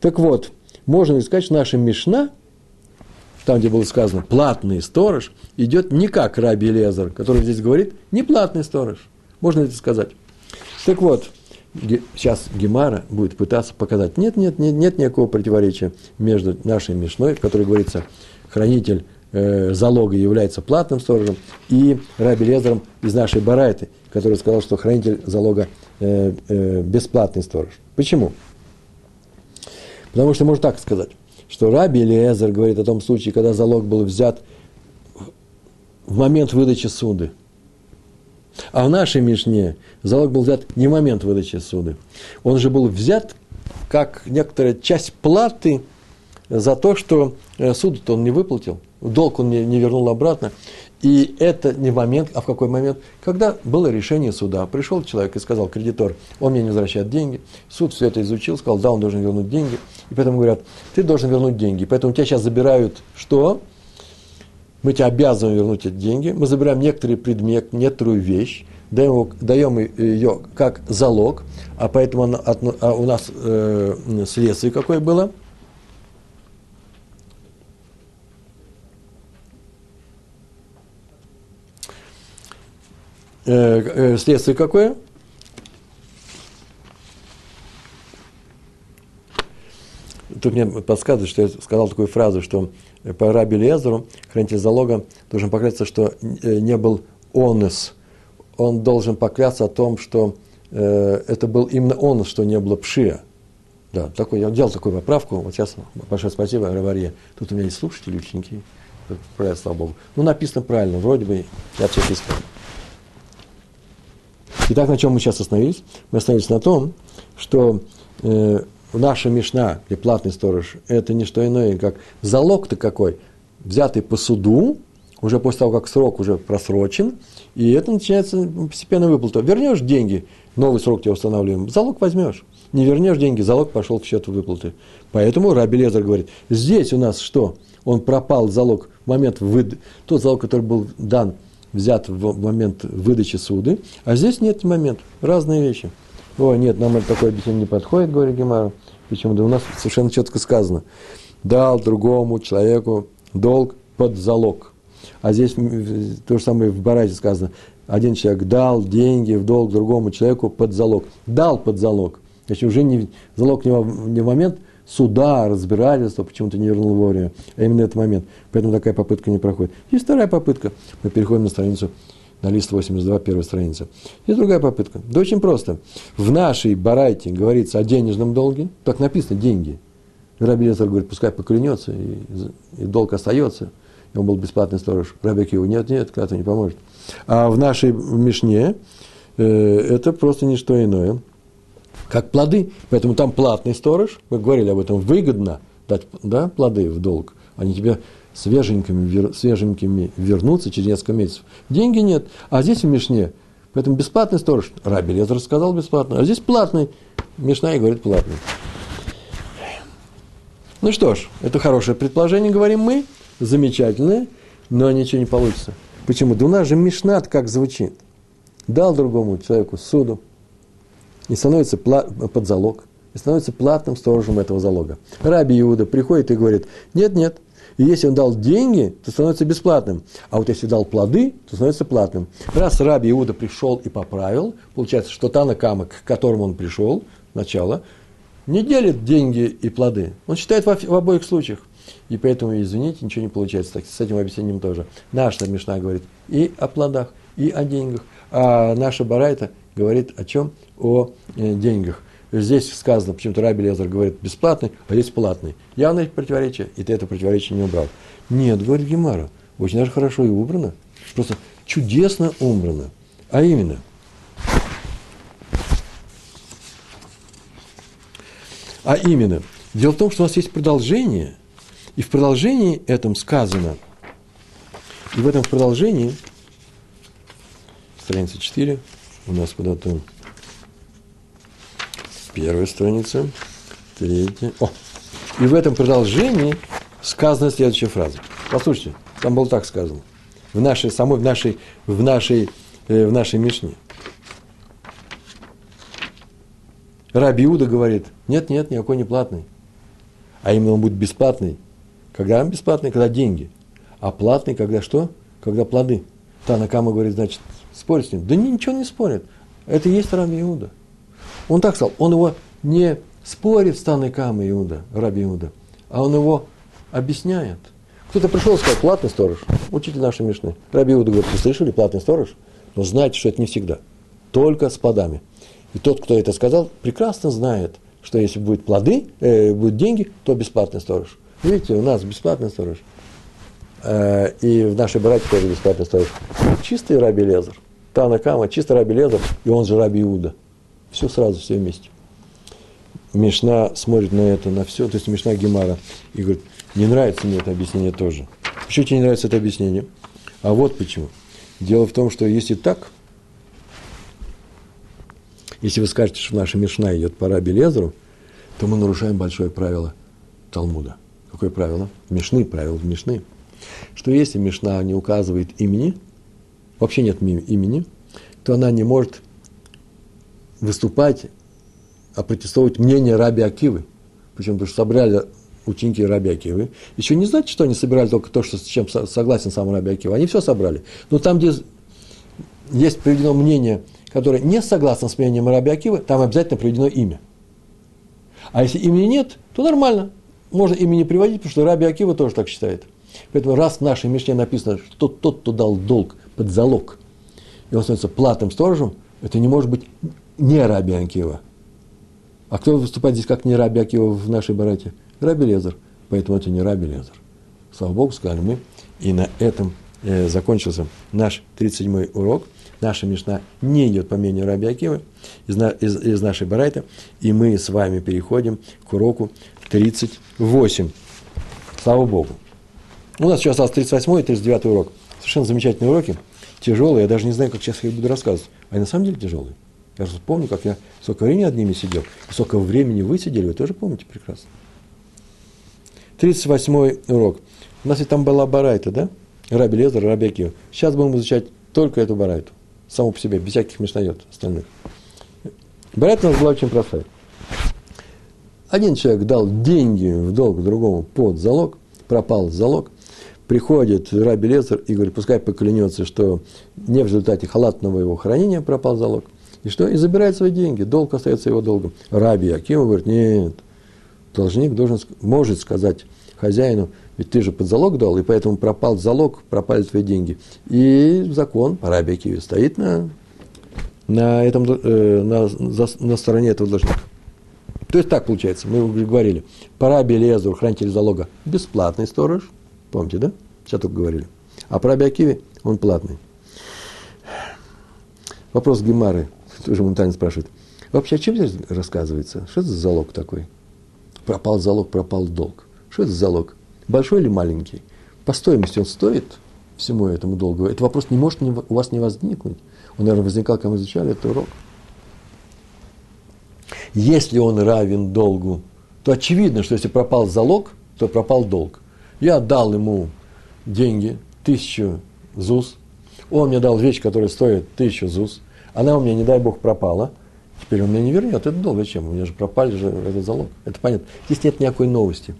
Так вот, можно сказать, что наша Мишна там, где было сказано «платный сторож», идет не как Раби Лезер, который здесь говорит «не платный сторож». Можно это сказать. Так вот, сейчас Гемара будет пытаться показать, нет, нет, нет, нет никакого противоречия между нашей Мишной, в которой говорится, хранитель э, залога является платным сторожем, и Раби Лезером из нашей Барайты, который сказал, что хранитель залога э, э, бесплатный сторож. Почему? Потому что можно так сказать что Раби Элиезер говорит о том случае, когда залог был взят в момент выдачи суды. А в нашей Мишне залог был взят не в момент выдачи суды. Он же был взят как некоторая часть платы за то, что э, суд он не выплатил, долг он не, не вернул обратно. И это не момент, а в какой момент? Когда было решение суда. Пришел человек и сказал, кредитор, он мне не возвращает деньги. Суд все это изучил, сказал, да, он должен вернуть деньги. И поэтому говорят, ты должен вернуть деньги. Поэтому тебя сейчас забирают что? Мы тебя обязаны вернуть эти деньги. Мы забираем некоторый предмет, некоторую вещь, даем, даем ее как залог, а поэтому а у нас э, следствие какое было? Следствие какое? Тут мне подсказывает, что я сказал такую фразу, что по Раби Лезеру хранитель залога должен поклясться, что э, не был онес. Он должен поклясться о том, что э, это был именно он, что не было пшия. Да, такой, я делал такую поправку, вот сейчас большое спасибо, Раварье. Тут у меня есть слушатели, ученики, правильно, слава Богу. Ну, написано правильно, вроде бы, я все искал. Итак, на чем мы сейчас остановились? Мы остановились на том, что э, наша Мишна, где платный сторож, это не что иное, как залог-то какой, взятый по суду, уже после того, как срок уже просрочен, и это начинается постепенно выплата. Вернешь деньги, новый срок тебе устанавливаем, залог возьмешь. Не вернешь деньги, залог пошел в счет выплаты. Поэтому Раби Лезер говорит, здесь у нас что? Он пропал залог в момент выд... тот залог, который был дан, взят в момент выдачи суды, а здесь нет момент. Разные вещи. О, нет, нам это такое объяснение не подходит, говорит Гемара. Почему? Да у нас совершенно четко сказано. Дал другому человеку долг под залог. А здесь то же самое в Барате сказано. Один человек дал деньги в долг другому человеку под залог. Дал под залог. Значит, уже не, залог не в момент суда, разбирательства, почему-то не вернул вовремя, а именно этот момент. Поэтому такая попытка не проходит. Есть вторая попытка. Мы переходим на страницу, на лист 82, первая страница. Есть другая попытка. Да очень просто. В нашей барайте говорится о денежном долге. Так написано, деньги. Раби говорит, пускай поклянется, и, и долг остается он был бесплатный сторож. Рабек его нет, нет, клятва не поможет. А в нашей Мишне э, это просто не что иное, как плоды. Поэтому там платный сторож, мы говорили об этом, выгодно дать да, плоды в долг. Они тебе свеженькими, вер, свеженькими вернутся через несколько месяцев. Деньги нет. А здесь в Мишне, поэтому бесплатный сторож, Раби Лезер сказал бесплатно, а здесь платный. Мишна и говорит платный. Ну что ж, это хорошее предположение, говорим мы замечательное, но ничего не получится. Почему? Да у нас же Мишнат как звучит. Дал другому человеку суду и становится под залог, и становится платным сторожем этого залога. Раби Иуда приходит и говорит, нет, нет, и если он дал деньги, то становится бесплатным. А вот если дал плоды, то становится платным. Раз Раби Иуда пришел и поправил, получается, что Тана Кама, к которому он пришел, начало, не делит деньги и плоды. Он считает в, в обоих случаях. И поэтому, извините, ничего не получается так, с этим объяснением тоже. Наша Мишна говорит и о плодах, и о деньгах. А наша Барайта говорит о чем? О э, деньгах. Здесь сказано, почему-то Раби Лезер говорит бесплатный, а здесь платный. Явное противоречие, и ты это противоречие не убрал. Нет, говорит Гемара, очень даже хорошо и убрано, просто чудесно убрано. А именно, а именно, дело в том, что у нас есть продолжение – и в продолжении этом сказано, и в этом продолжении, страница 4, у нас куда-то первая страница, третья. О! И в этом продолжении сказана следующая фраза. Послушайте, там было так сказано. В нашей, самой, в нашей, в нашей, э, в нашей Мишне. Раби Иуда говорит, нет, нет, никакой не платный. А именно он будет бесплатный когда он бесплатный, когда деньги. А платный, когда что? Когда плоды. Танакама говорит, значит, спорит с ним. Да ничего не спорит. Это и есть Раби Иуда. Он так сказал, он его не спорит с Танакамой Иуда, Раби Иуда, а он его объясняет. Кто-то пришел и сказал, платный сторож, учитель нашей Мишны. Раби Иуда говорит, вы слышали, платный сторож? Но знаете, что это не всегда. Только с плодами. И тот, кто это сказал, прекрасно знает, что если будут плоды, э, будут деньги, то бесплатный сторож. Видите, у нас бесплатный сторож. Э, и в нашей братье тоже бесплатный сторож. Чистый Раби Лезер. Танакама, чистый Раби Лезер, и он же Раби Иуда. Все сразу, все вместе. Мишна смотрит на это, на все, то есть Мишна Гемара, и говорит, не нравится мне это объяснение тоже. Почему тебе не нравится это объяснение? А вот почему. Дело в том, что если так, если вы скажете, что наша Мишна идет по Раби Лезеру, то мы нарушаем большое правило Талмуда – Какое правило? Мишны, правило Мишны. Что если Мишна не указывает имени, вообще нет имени, то она не может выступать, а протестовать мнение Раби Акивы. Почему? Потому что собрали ученики Раби Акивы. Еще не значит, что они собирали только то, что, с чем согласен сам Раби Акива. Они все собрали. Но там, где есть приведено мнение, которое не согласно с мнением Раби Акива, там обязательно приведено имя. А если имени нет, то нормально. Можно имя не приводить, потому что Раби Акива тоже так считает. Поэтому раз в нашей Мишне написано, что тот, кто дал долг под залог, и он становится платным сторожем, это не может быть не Раби Акива. А кто выступает здесь как не Раби Акива в нашей барате? Раби Лезер. Поэтому это не Раби Лезер. Слава Богу, сказали мы. И на этом э, закончился наш 37-й урок. Наша Мишна не идет по мнению Раби Акивы из, из, из нашей барайта. И мы с вами переходим к уроку 38. Слава Богу. У нас сейчас осталось 38 и 39 урок. Совершенно замечательные уроки. Тяжелые. Я даже не знаю, как сейчас я их буду рассказывать. Они на самом деле тяжелые. Я же помню, как я сколько времени над ними сидел, сколько времени вы сидели, вы тоже помните прекрасно. 38 урок. У нас и там была барайта, да? Раби Лезер, Раби Акива. Сейчас будем изучать только эту барайту. Саму по себе, без всяких мешнает остальных. Барайта у нас была очень простая. Один человек дал деньги в долг другому под залог, пропал залог, приходит Раби Лезер и говорит, пускай поклянется, что не в результате халатного его хранения пропал залог. И что? И забирает свои деньги, долг остается его долгом. Раби Акима говорит, нет, должник должен, может сказать хозяину, ведь ты же под залог дал, и поэтому пропал залог, пропали твои деньги. И закон по Раби Акиве стоит на, на, этом, э, на, на стороне этого должника. То есть так получается, мы говорили, по Раби Лезу, хранитель залога, бесплатный сторож, помните, да? Сейчас только говорили. А по Раби Акиве он платный. Вопрос Гемары, тоже моментально спрашивает. Вообще, о чем здесь рассказывается? Что это за залог такой? Пропал залог, пропал долг. Что это за залог? Большой или маленький? По стоимости он стоит всему этому долгу? Этот вопрос не может у вас не возникнуть. Он, наверное, возникал, когда мы изучали этот урок. Если он равен долгу, то очевидно, что если пропал залог, то пропал долг. Я дал ему деньги, тысячу ЗУС, он мне дал вещь, которая стоит тысячу ЗУС, она у меня, не дай бог, пропала – Теперь он мне не вернет. Это долго зачем? У меня же пропали же этот залог. Это понятно. Здесь нет никакой новости.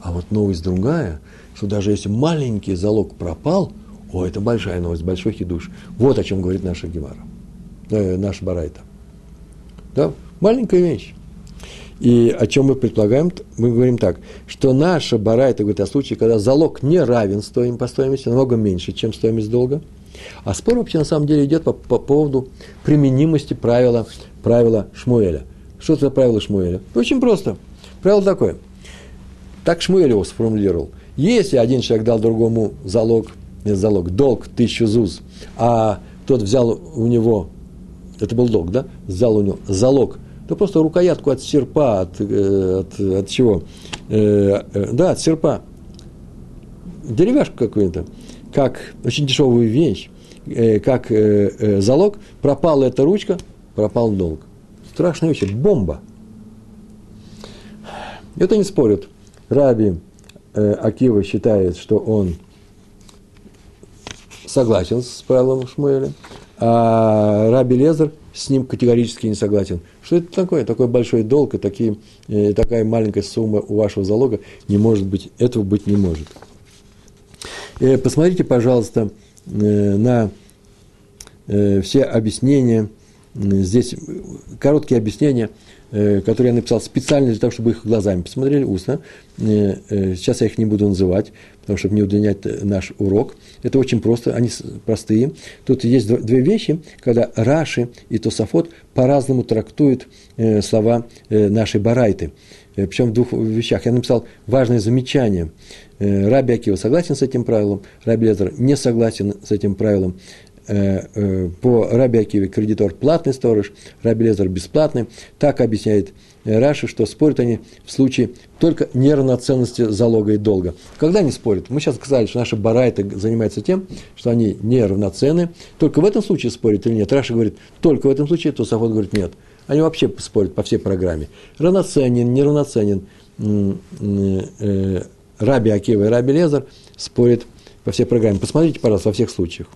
А вот новость другая, что даже если маленький залог пропал, о, это большая новость, большой хидуш. Вот о чем говорит наша Гемара, э, наша Барайта. Да? Маленькая вещь. И о чем мы предполагаем? Мы говорим так, что наша Барайта говорит о случае, когда залог не равен стоим, по стоимости, намного меньше, чем стоимость долга. А спор вообще на самом деле идет по, по поводу применимости правила правило Шмуэля. Что это правило Шмуэля? Очень просто. Правило такое. Так Шмуэль его сформулировал. Если один человек дал другому залог, нет, залог, долг, тысячу зуз, а тот взял у него, это был долг, да, взял у него залог, то просто рукоятку от серпа, от, э, от, от чего? Э, э, да, от серпа. Деревяшку какую-то, как очень дешевую вещь, как залог, пропала эта ручка, пропал долг. Страшная вещь, бомба. Это не спорят. Раби Акива считает, что он согласен с правилом Шмуэля, а Раби Лезер с ним категорически не согласен. Что это такое? Такой большой долг и такие, э, такая маленькая сумма у вашего залога не может быть, этого быть не может. Э, посмотрите, пожалуйста, э, на э, все объяснения – Здесь короткие объяснения, э, которые я написал специально для того, чтобы их глазами посмотрели устно. Э, э, сейчас я их не буду называть, потому что не удлинять наш урок. Это очень просто, они простые. Тут есть две вещи, когда Раши и Тософот по-разному трактуют слова нашей Барайты. Причем в двух вещах. Я написал важное замечание. Раби Акива согласен с этим правилом, Раби Лезер не согласен с этим правилом. Э, э, по Раби Акиве кредитор платный сторож, Раби Лезер бесплатный. Так объясняет э, Раши, что спорят они в случае только неравноценности залога и долга. Когда они спорят? Мы сейчас сказали, что наши барайты занимаются тем, что они неравноценны. Только в этом случае спорят или нет? Раши говорит, только в этом случае, то Сафот говорит, нет. Они вообще спорят по всей программе. Равноценен, неравноценен. Раби Акива и Раби Лезер спорят по всей программе. Посмотрите, пожалуйста, во всех случаях.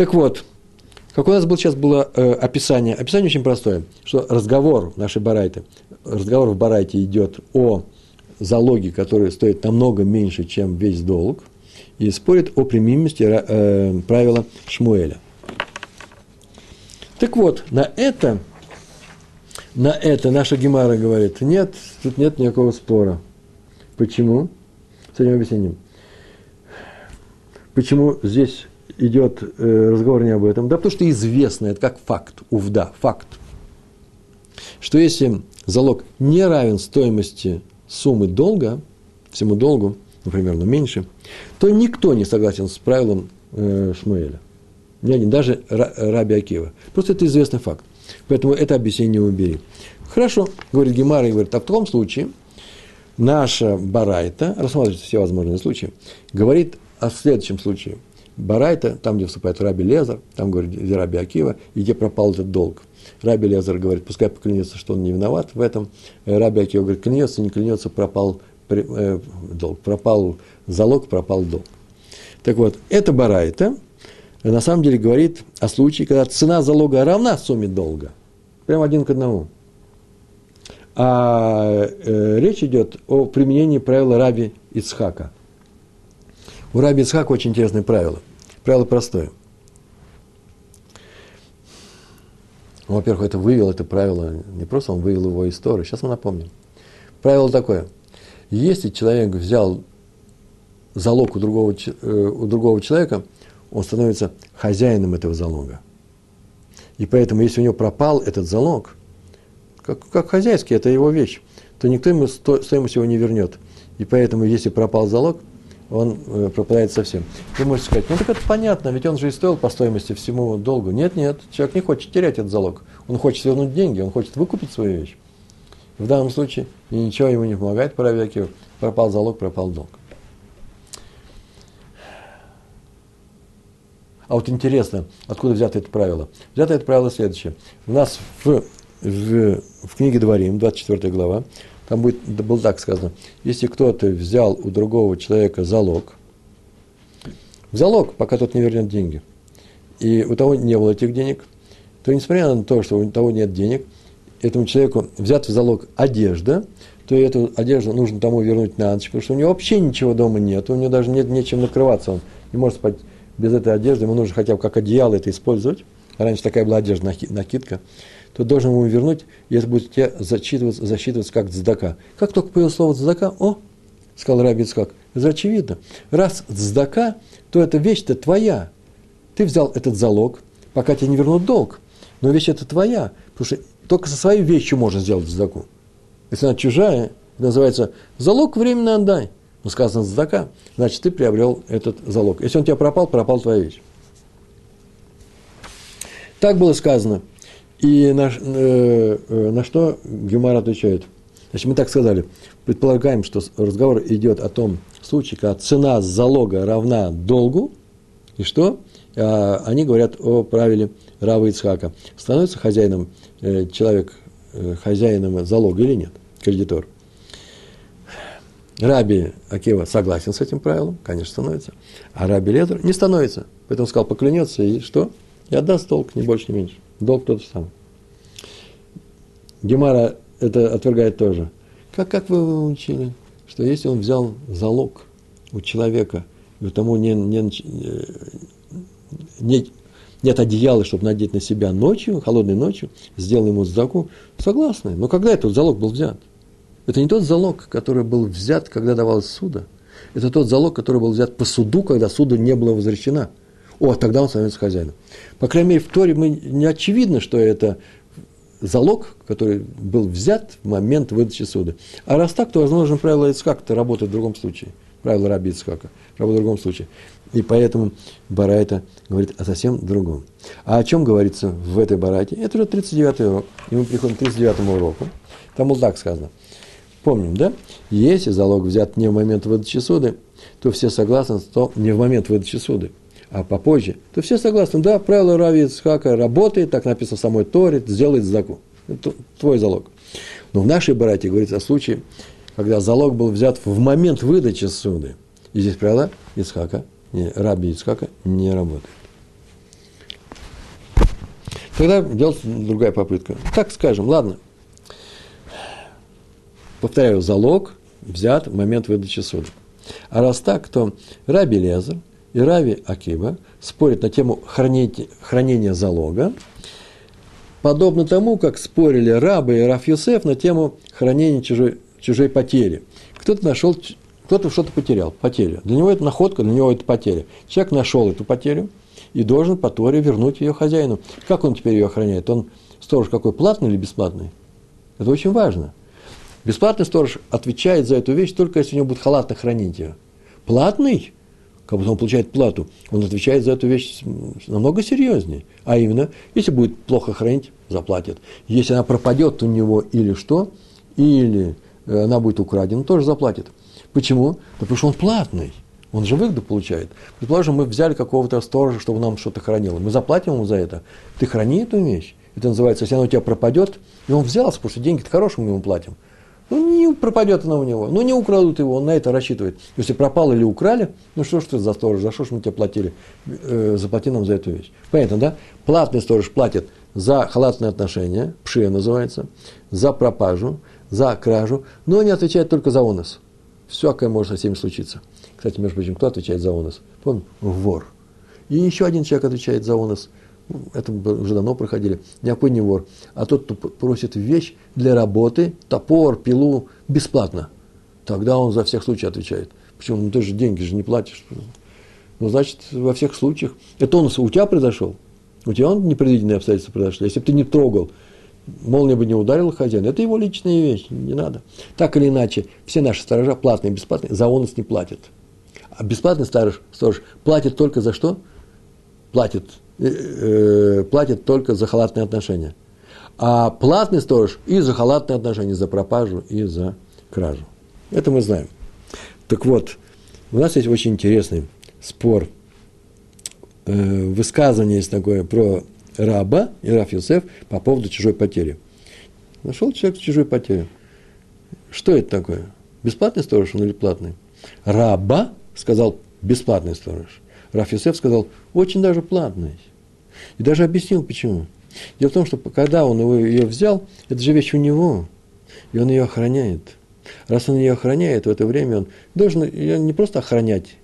Так вот, как у нас было сейчас было э, описание, описание очень простое, что разговор нашей барайты, разговор в барайте идет о залоге, который стоит намного меньше, чем весь долг, и спорит о примимости э, правила Шмуэля. Так вот, на это, на это наша Гемара говорит, нет, тут нет никакого спора. Почему? С этим объяснением. Почему здесь идет э, разговор не об этом? Да потому что известно, это как факт, увда, факт, что если залог не равен стоимости суммы долга, всему долгу, например, но меньше, то никто не согласен с правилом э, Шмуэля. Ни один, даже Раби Акива. Просто это известный факт. Поэтому это объяснение убери. Хорошо, говорит Гемара, и говорит, а в таком случае наша Барайта, рассматривает все возможные случаи, говорит о следующем случае. Барайта, там, где вступает Раби Лезар, там говорит где Раби Акива, и где пропал этот долг. Раби Лезар говорит, пускай поклянется, что он не виноват в этом. Раби Акива говорит, клянется, не клянется, пропал э, долг, пропал залог, пропал долг. Так вот, это Барайта, на самом деле говорит о случае, когда цена залога равна сумме долга. Прямо один к одному. А э, речь идет о применении правила Раби Ицхака. У Раби Ицхака очень интересное правило. Правило простое. Во-первых, это вывел это правило, не просто он вывел его историю, сейчас мы напомним. Правило такое. Если человек взял залог у другого, э, у другого человека – он становится хозяином этого залога. И поэтому, если у него пропал этот залог, как, как хозяйский, это его вещь, то никто ему сто, стоимость его не вернет. И поэтому, если пропал залог, он э, пропадает совсем. Вы можете сказать, ну так это понятно, ведь он же и стоил по стоимости всему долгу. Нет, нет, человек не хочет терять этот залог. Он хочет вернуть деньги, он хочет выкупить свою вещь. В данном случае ничего ему не помогает, по пропал залог, пропал долг. А вот интересно, откуда взято это правило? Взято это правило следующее. У нас в, в, в книге Дворим, 24 глава, там будет, было так сказано, если кто-то взял у другого человека залог, залог, пока тот не вернет деньги, и у того не было этих денег, то несмотря на то, что у того нет денег, этому человеку взят в залог одежда, то эту одежду нужно тому вернуть на ночь, потому что у него вообще ничего дома нет, у него даже нет нечем накрываться, он не может спать без этой одежды, ему нужно хотя бы как одеяло это использовать, раньше такая была одежда, накидка, то должен ему вернуть, и это будет тебе зачитываться, засчитываться как цдака. Как только появилось слово цдака, о, сказал Раби Ицхак, это очевидно. Раз цдака, то эта вещь-то твоя. Ты взял этот залог, пока тебе не вернут долг. Но вещь это твоя, потому что только со своей вещью можно сделать цдаку. Если она чужая, называется залог временно отдай. Но сказано задака, значит, ты приобрел этот залог. Если он у тебя пропал, пропал твоя вещь. Так было сказано. И на, э, э, на что Гемар отвечает? Значит, мы так сказали, предполагаем, что разговор идет о том случае, когда цена залога равна долгу, и что? А, они говорят о правиле Рава Ицхака. Становится хозяином э, человек, э, хозяином залога или нет, кредитор – Раби Акива согласен с этим правилом, конечно, становится. А Раби Лезер не становится. Поэтому сказал, поклянется, и что? И отдаст долг, ни больше, ни меньше. Долг тот же самый. Гемара это отвергает тоже. Как, как вы учили? Что если он взял залог у человека, и тому не, не, не, нет одеяла, чтобы надеть на себя ночью, холодной ночью, сделал ему сдаку, согласны. Но когда этот залог был взят? Это не тот залог, который был взят, когда давалось суда. Это тот залог, который был взят по суду, когда суду не было возвращено. О, тогда он становится хозяином. По крайней мере, в Торе мы не очевидно, что это залог, который был взят в момент выдачи суда. А раз так, то, возможно, правило Ицхака работает в другом случае. Правило Раби Ицхака работает в другом случае. И поэтому Барайта говорит о совсем другом. А о чем говорится в этой Барайте? Это уже 39 урок. И мы приходим к 39 уроку. Там вот так сказано. Помним, да? Если залог взят не в момент выдачи суды, то все согласны, что не в момент выдачи суды, а попозже, то все согласны, да, правило Рави Ицхака работает, так написано в самой Торе, сделает заку. Это твой залог. Но в нашей братье говорится о случае, когда залог был взят в момент выдачи суды. И здесь правило Ицхака, не, Раби Ицхака не работает. Тогда делается другая попытка. Так скажем, ладно, повторяю, залог взят в момент выдачи суда. А раз так, то Раби Лезер и Рави Акиба спорят на тему хранения, хранения залога. подобно тому, как спорили рабы и Раф Юсеф на тему хранения чужой, чужой потери. Кто-то нашел, кто-то что-то потерял, потерю. Для него это находка, для него это потеря. Человек нашел эту потерю и должен по Торе вернуть ее хозяину. Как он теперь ее охраняет? Он сторож какой, платный или бесплатный? Это очень важно. Бесплатный сторож отвечает за эту вещь только если у него будет халатно хранить ее. Платный, как будто он получает плату, он отвечает за эту вещь намного серьезнее. А именно, если будет плохо хранить, заплатит. Если она пропадет у него или что, или э, она будет украдена, тоже заплатит. Почему? Да потому что он платный. Он же выгоду получает. Предположим, мы взяли какого-то сторожа, чтобы нам что-то хранило. Мы заплатим ему за это. Ты храни эту вещь. Это называется, если она у тебя пропадет, и он взялся, потому что деньги-то хорошие мы ему платим. Ну, не пропадет она у него, ну, не украдут его, он на это рассчитывает. Если пропал или украли, ну, что ж ты за сторож, за что ж мы тебе платили, э, заплати нам за эту вещь. Понятно, да? Платный сторож платит за халатные отношения, пшия называется, за пропажу, за кражу, но не отвечает только за онос. Всякое может со всеми случиться. Кстати, между прочим, кто отвечает за онос? Помню, вор. И еще один человек отвечает за онос – это уже давно проходили, никакой не вор, а тот, кто просит вещь для работы, топор, пилу, бесплатно. Тогда он за всех случаев отвечает. Почему? Ну ты же деньги же не платишь. Ну, значит, во всех случаях. Это он у тебя произошел. У тебя он непредвиденные обстоятельства произошли. Если бы ты не трогал, молния бы не ударила хозяина. Это его личная вещь, не надо. Так или иначе, все наши сторожа, платные и бесплатные, за онос не платят. А бесплатный сторож, сторож платит только за что? Платит э, платит только за халатные отношения. А платный сторож и за халатные отношения, за пропажу, и за кражу. Это мы знаем. Так вот, у нас есть очень интересный спор. Э, высказывание есть такое про раба и Раф Юсеф по поводу чужой потери. Нашел человек чужой потери. Что это такое? Бесплатный сторож он или платный? Раба сказал бесплатный сторож. Раф Юсеф сказал очень даже платный. И даже объяснил, почему. Дело в том, что когда он его, ее взял, это же вещь у него, и он ее охраняет. Раз он ее охраняет, в это время он должен ее не просто охранять,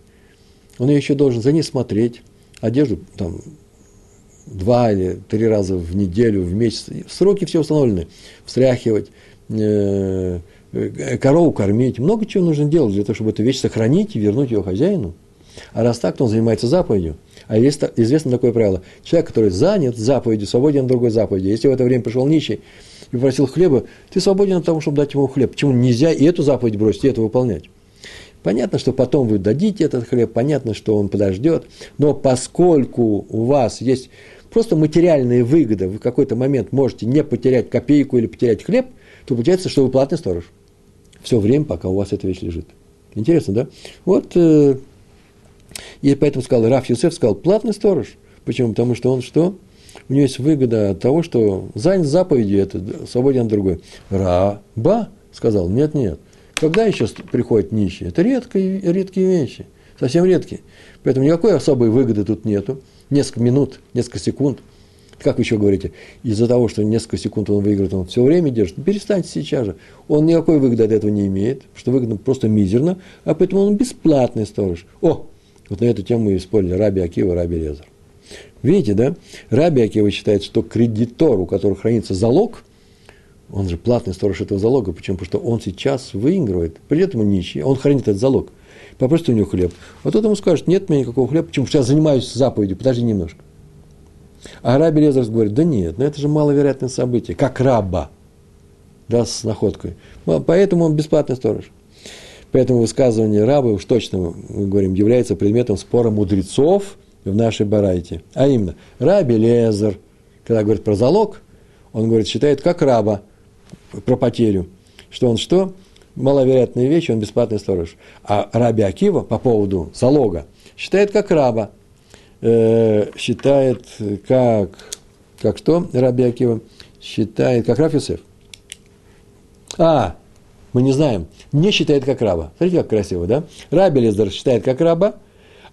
он ее еще должен за ней смотреть, одежду там два или три раза в неделю, в месяц. Сроки все установлены. Встряхивать, э, корову кормить. Много чего нужно делать для того, чтобы эту вещь сохранить и вернуть ее хозяину. А раз так, то он занимается заповедью. А есть известно такое правило. Человек, который занят заповедью, свободен от другой заповеди. Если в это время пришел нищий и попросил хлеба, ты свободен от того, чтобы дать ему хлеб. Почему нельзя и эту заповедь бросить, и эту выполнять? Понятно, что потом вы дадите этот хлеб, понятно, что он подождет, но поскольку у вас есть просто материальные выгоды, вы в какой-то момент можете не потерять копейку или потерять хлеб, то получается, что вы платный сторож. Все время, пока у вас эта вещь лежит. Интересно, да? Вот э, и поэтому сказал, Раф Юсеф сказал, платный сторож. Почему? Потому что он что? У него есть выгода от того, что занят заповедью, это свободен другой. Раба сказал, нет, нет. Когда еще приходят нищие? Это редкие, редкие вещи, совсем редкие. Поэтому никакой особой выгоды тут нету. Несколько минут, несколько секунд. Как вы еще говорите, из-за того, что несколько секунд он выиграет, он все время держит. Перестаньте сейчас же. Он никакой выгоды от этого не имеет, что выгода просто мизерна, а поэтому он бесплатный сторож. О, вот на эту тему мы спорили Раби Акива, Раби Резар. Видите, да? Раби Акива считает, что кредитор, у которого хранится залог, он же платный сторож этого залога. Почему? Потому что он сейчас выигрывает. Придет ему нищий, он хранит этот залог. Попросит у него хлеб. А тот ему скажет, нет у меня никакого хлеба. Почему? Потому что я занимаюсь заповедью. Подожди немножко. А Раби Лезер говорит, да нет, ну это же маловероятное событие. Как раба. Да, с находкой. Поэтому он бесплатный сторож. Поэтому высказывание раба, уж точно мы говорим, является предметом спора мудрецов в нашей барайте. А именно, раби Лезер, когда говорит про залог, он говорит, считает как раба про потерю, что он что? Маловероятная вещь, он бесплатный сторож. А раби Акива по поводу залога считает как раба, э, считает как, как что раби Акива? Считает как Раф Юсеф. А, мы не знаем, не считает как раба. Смотрите, как красиво, да? Раби Лезер считает как раба,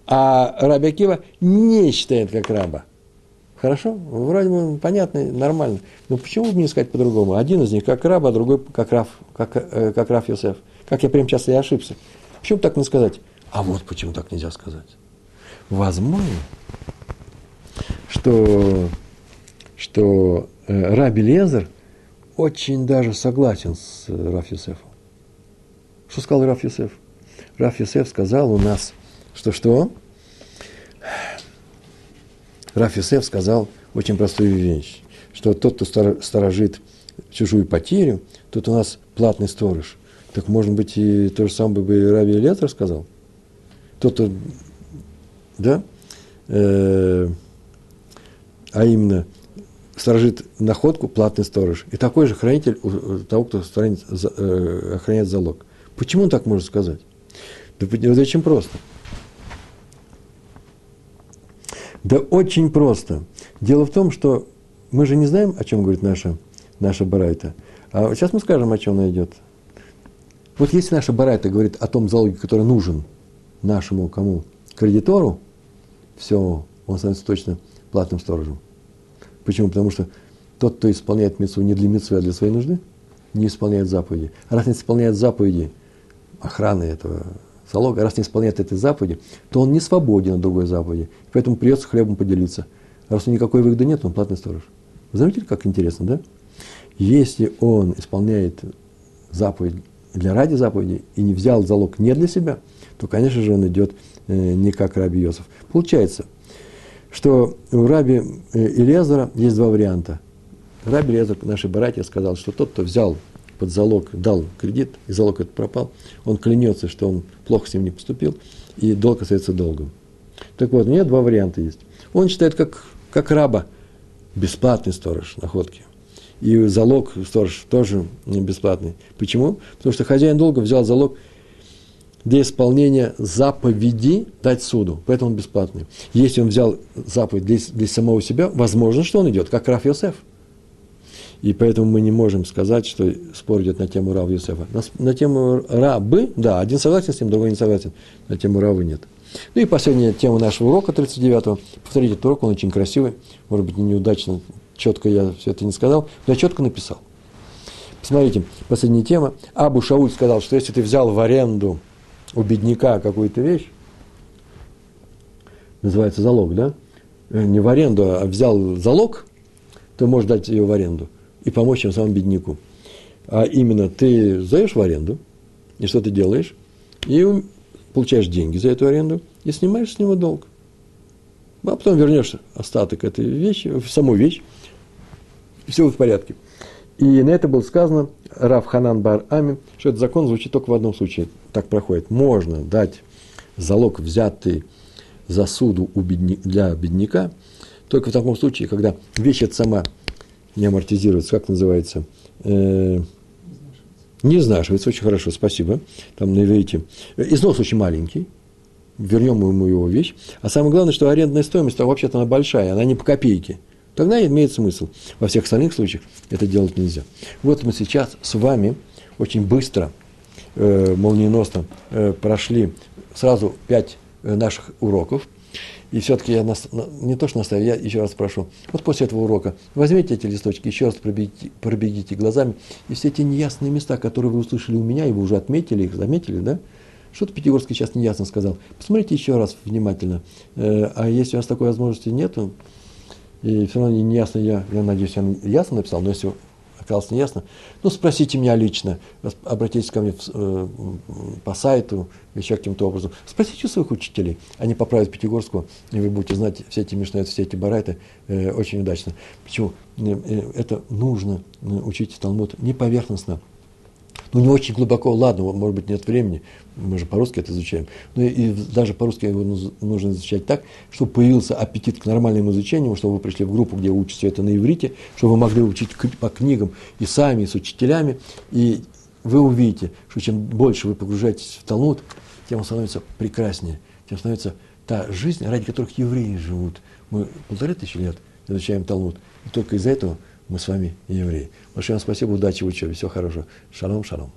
а Раби Акива не считает как раба. Хорошо? Вроде бы понятно, нормально. Но почему бы не сказать по-другому? Один из них как раб, а другой как Раф, как, э, как Раф Йосеф. Как я прямо сейчас и ошибся. Почему так не сказать? А вот почему так нельзя сказать. Возможно, что, что э, Раби Лезер очень даже согласен с э, Раф Юсефом. Что сказал Раф Юсеф? Раф Юсеф сказал у нас, что что? Раф Юсеф сказал очень простую вещь, что тот, кто сторожит чужую потерю, тот у нас платный сторож. Так, может быть, и то же самое бы Рави Летер сказал? Тот, кто, да? Э, а именно, сторожит находку, платный сторож. И такой же хранитель у того, кто сторонит, э, охраняет залог. Почему он так может сказать? Да, да очень просто. Да очень просто. Дело в том, что мы же не знаем, о чем говорит наша, наша Барайта. А сейчас мы скажем, о чем она идет. Вот если наша Барайта говорит о том залоге, который нужен нашему кому? Кредитору, все, он становится точно платным сторожем. Почему? Потому что тот, кто исполняет митцву не для митцвы, а для своей нужды, не исполняет заповеди. А раз не исполняет заповеди охраны этого залога, раз не исполняет этой заповеди, то он не свободен от другой заповеди. Поэтому придется хлебом поделиться. Раз никакой выгоды нет, он платный сторож. Вы заметили, как интересно, да? Если он исполняет заповедь для ради заповеди и не взял залог не для себя, то, конечно же, он идет э, не как Раби Йосиф. Получается, что у Раби э, Илезера есть два варианта. Раби Илезер, наши братья, сказал, что тот, кто взял под залог, дал кредит, и залог этот пропал, он клянется, что он плохо с ним не поступил, и долг остается долгом. Так вот, у меня два варианта есть. Он считает, как, как раба, бесплатный сторож находки. И залог сторож тоже бесплатный. Почему? Потому что хозяин долга взял залог – для исполнения заповеди дать суду. Поэтому он бесплатный. Если он взял заповедь для, для самого себя, возможно, что он идет, как Раф Йосеф. И поэтому мы не можем сказать, что спор идет на тему Рав Йосефа. На, на тему Рабы, да, один согласен с ним, другой не согласен. На тему Равы нет. Ну и последняя тема нашего урока 39-го. Повторите этот урок, он очень красивый. Может быть, неудачно, четко я все это не сказал, но я четко написал. Посмотрите, последняя тема. Абу Шауль сказал, что если ты взял в аренду у бедняка какую-то вещь, называется залог, да? Э, не в аренду, а взял залог, то можешь дать ее в аренду и помочь тем самому бедняку. А именно ты сдаешь в аренду, и что ты делаешь? И получаешь деньги за эту аренду и снимаешь с него долг. А потом вернешь остаток этой вещи, в саму вещь, и все в порядке. И на это было сказано Рав Ханан Бар Ами, что этот закон звучит только в одном случае. Так проходит. Можно дать залог, взятый за суду у бедня, для бедняка, только в таком случае, когда вещь эта сама не амортизируется, как называется, э, не изнашивается, очень хорошо, спасибо, там на иврите. Износ очень маленький, вернем ему его вещь. А самое главное, что арендная стоимость, а вообще-то она большая, она не по копейке – тогда имеет смысл. Во всех остальных случаях это делать нельзя. Вот мы сейчас с вами очень быстро, э, молниеносно э, прошли сразу пять э, наших уроков. И все-таки я нас, не то что наставлю, я еще раз прошу. Вот после этого урока возьмите эти листочки, еще раз пробегите, пробегите глазами, и все эти неясные места, которые вы услышали у меня, и вы уже отметили их, заметили, да? Что-то Пятигорский сейчас неясно сказал. Посмотрите еще раз внимательно. Э, а если у вас такой возможности нет, и все равно не ясно, я, я надеюсь, я ясно написал, но если оказалось неясно, ну, спросите меня лично, обратитесь ко мне в, э, по сайту, еще каким-то образом. Спросите у своих учителей, они поправят Пятигорского, и вы будете знать все эти мишнайты, все эти барайты э, очень удачно. Почему? Э, э это нужно э, учить Талмуд не поверхностно, ну, не очень глубоко, ладно, может быть, нет времени, мы же по-русски это изучаем, но и даже по-русски его нужно изучать так, чтобы появился аппетит к нормальному изучению, чтобы вы пришли в группу, где учат все это на иврите, чтобы вы могли учить по книгам и сами, и с учителями, и вы увидите, что чем больше вы погружаетесь в Талмуд, тем он становится прекраснее, тем становится та жизнь, ради которых евреи живут. Мы полторы тысячи лет изучаем Талмуд, и только из-за этого мы с вами евреи. Большое вам спасибо, удачи в учебе, всего хорошего. Шалом, шалом.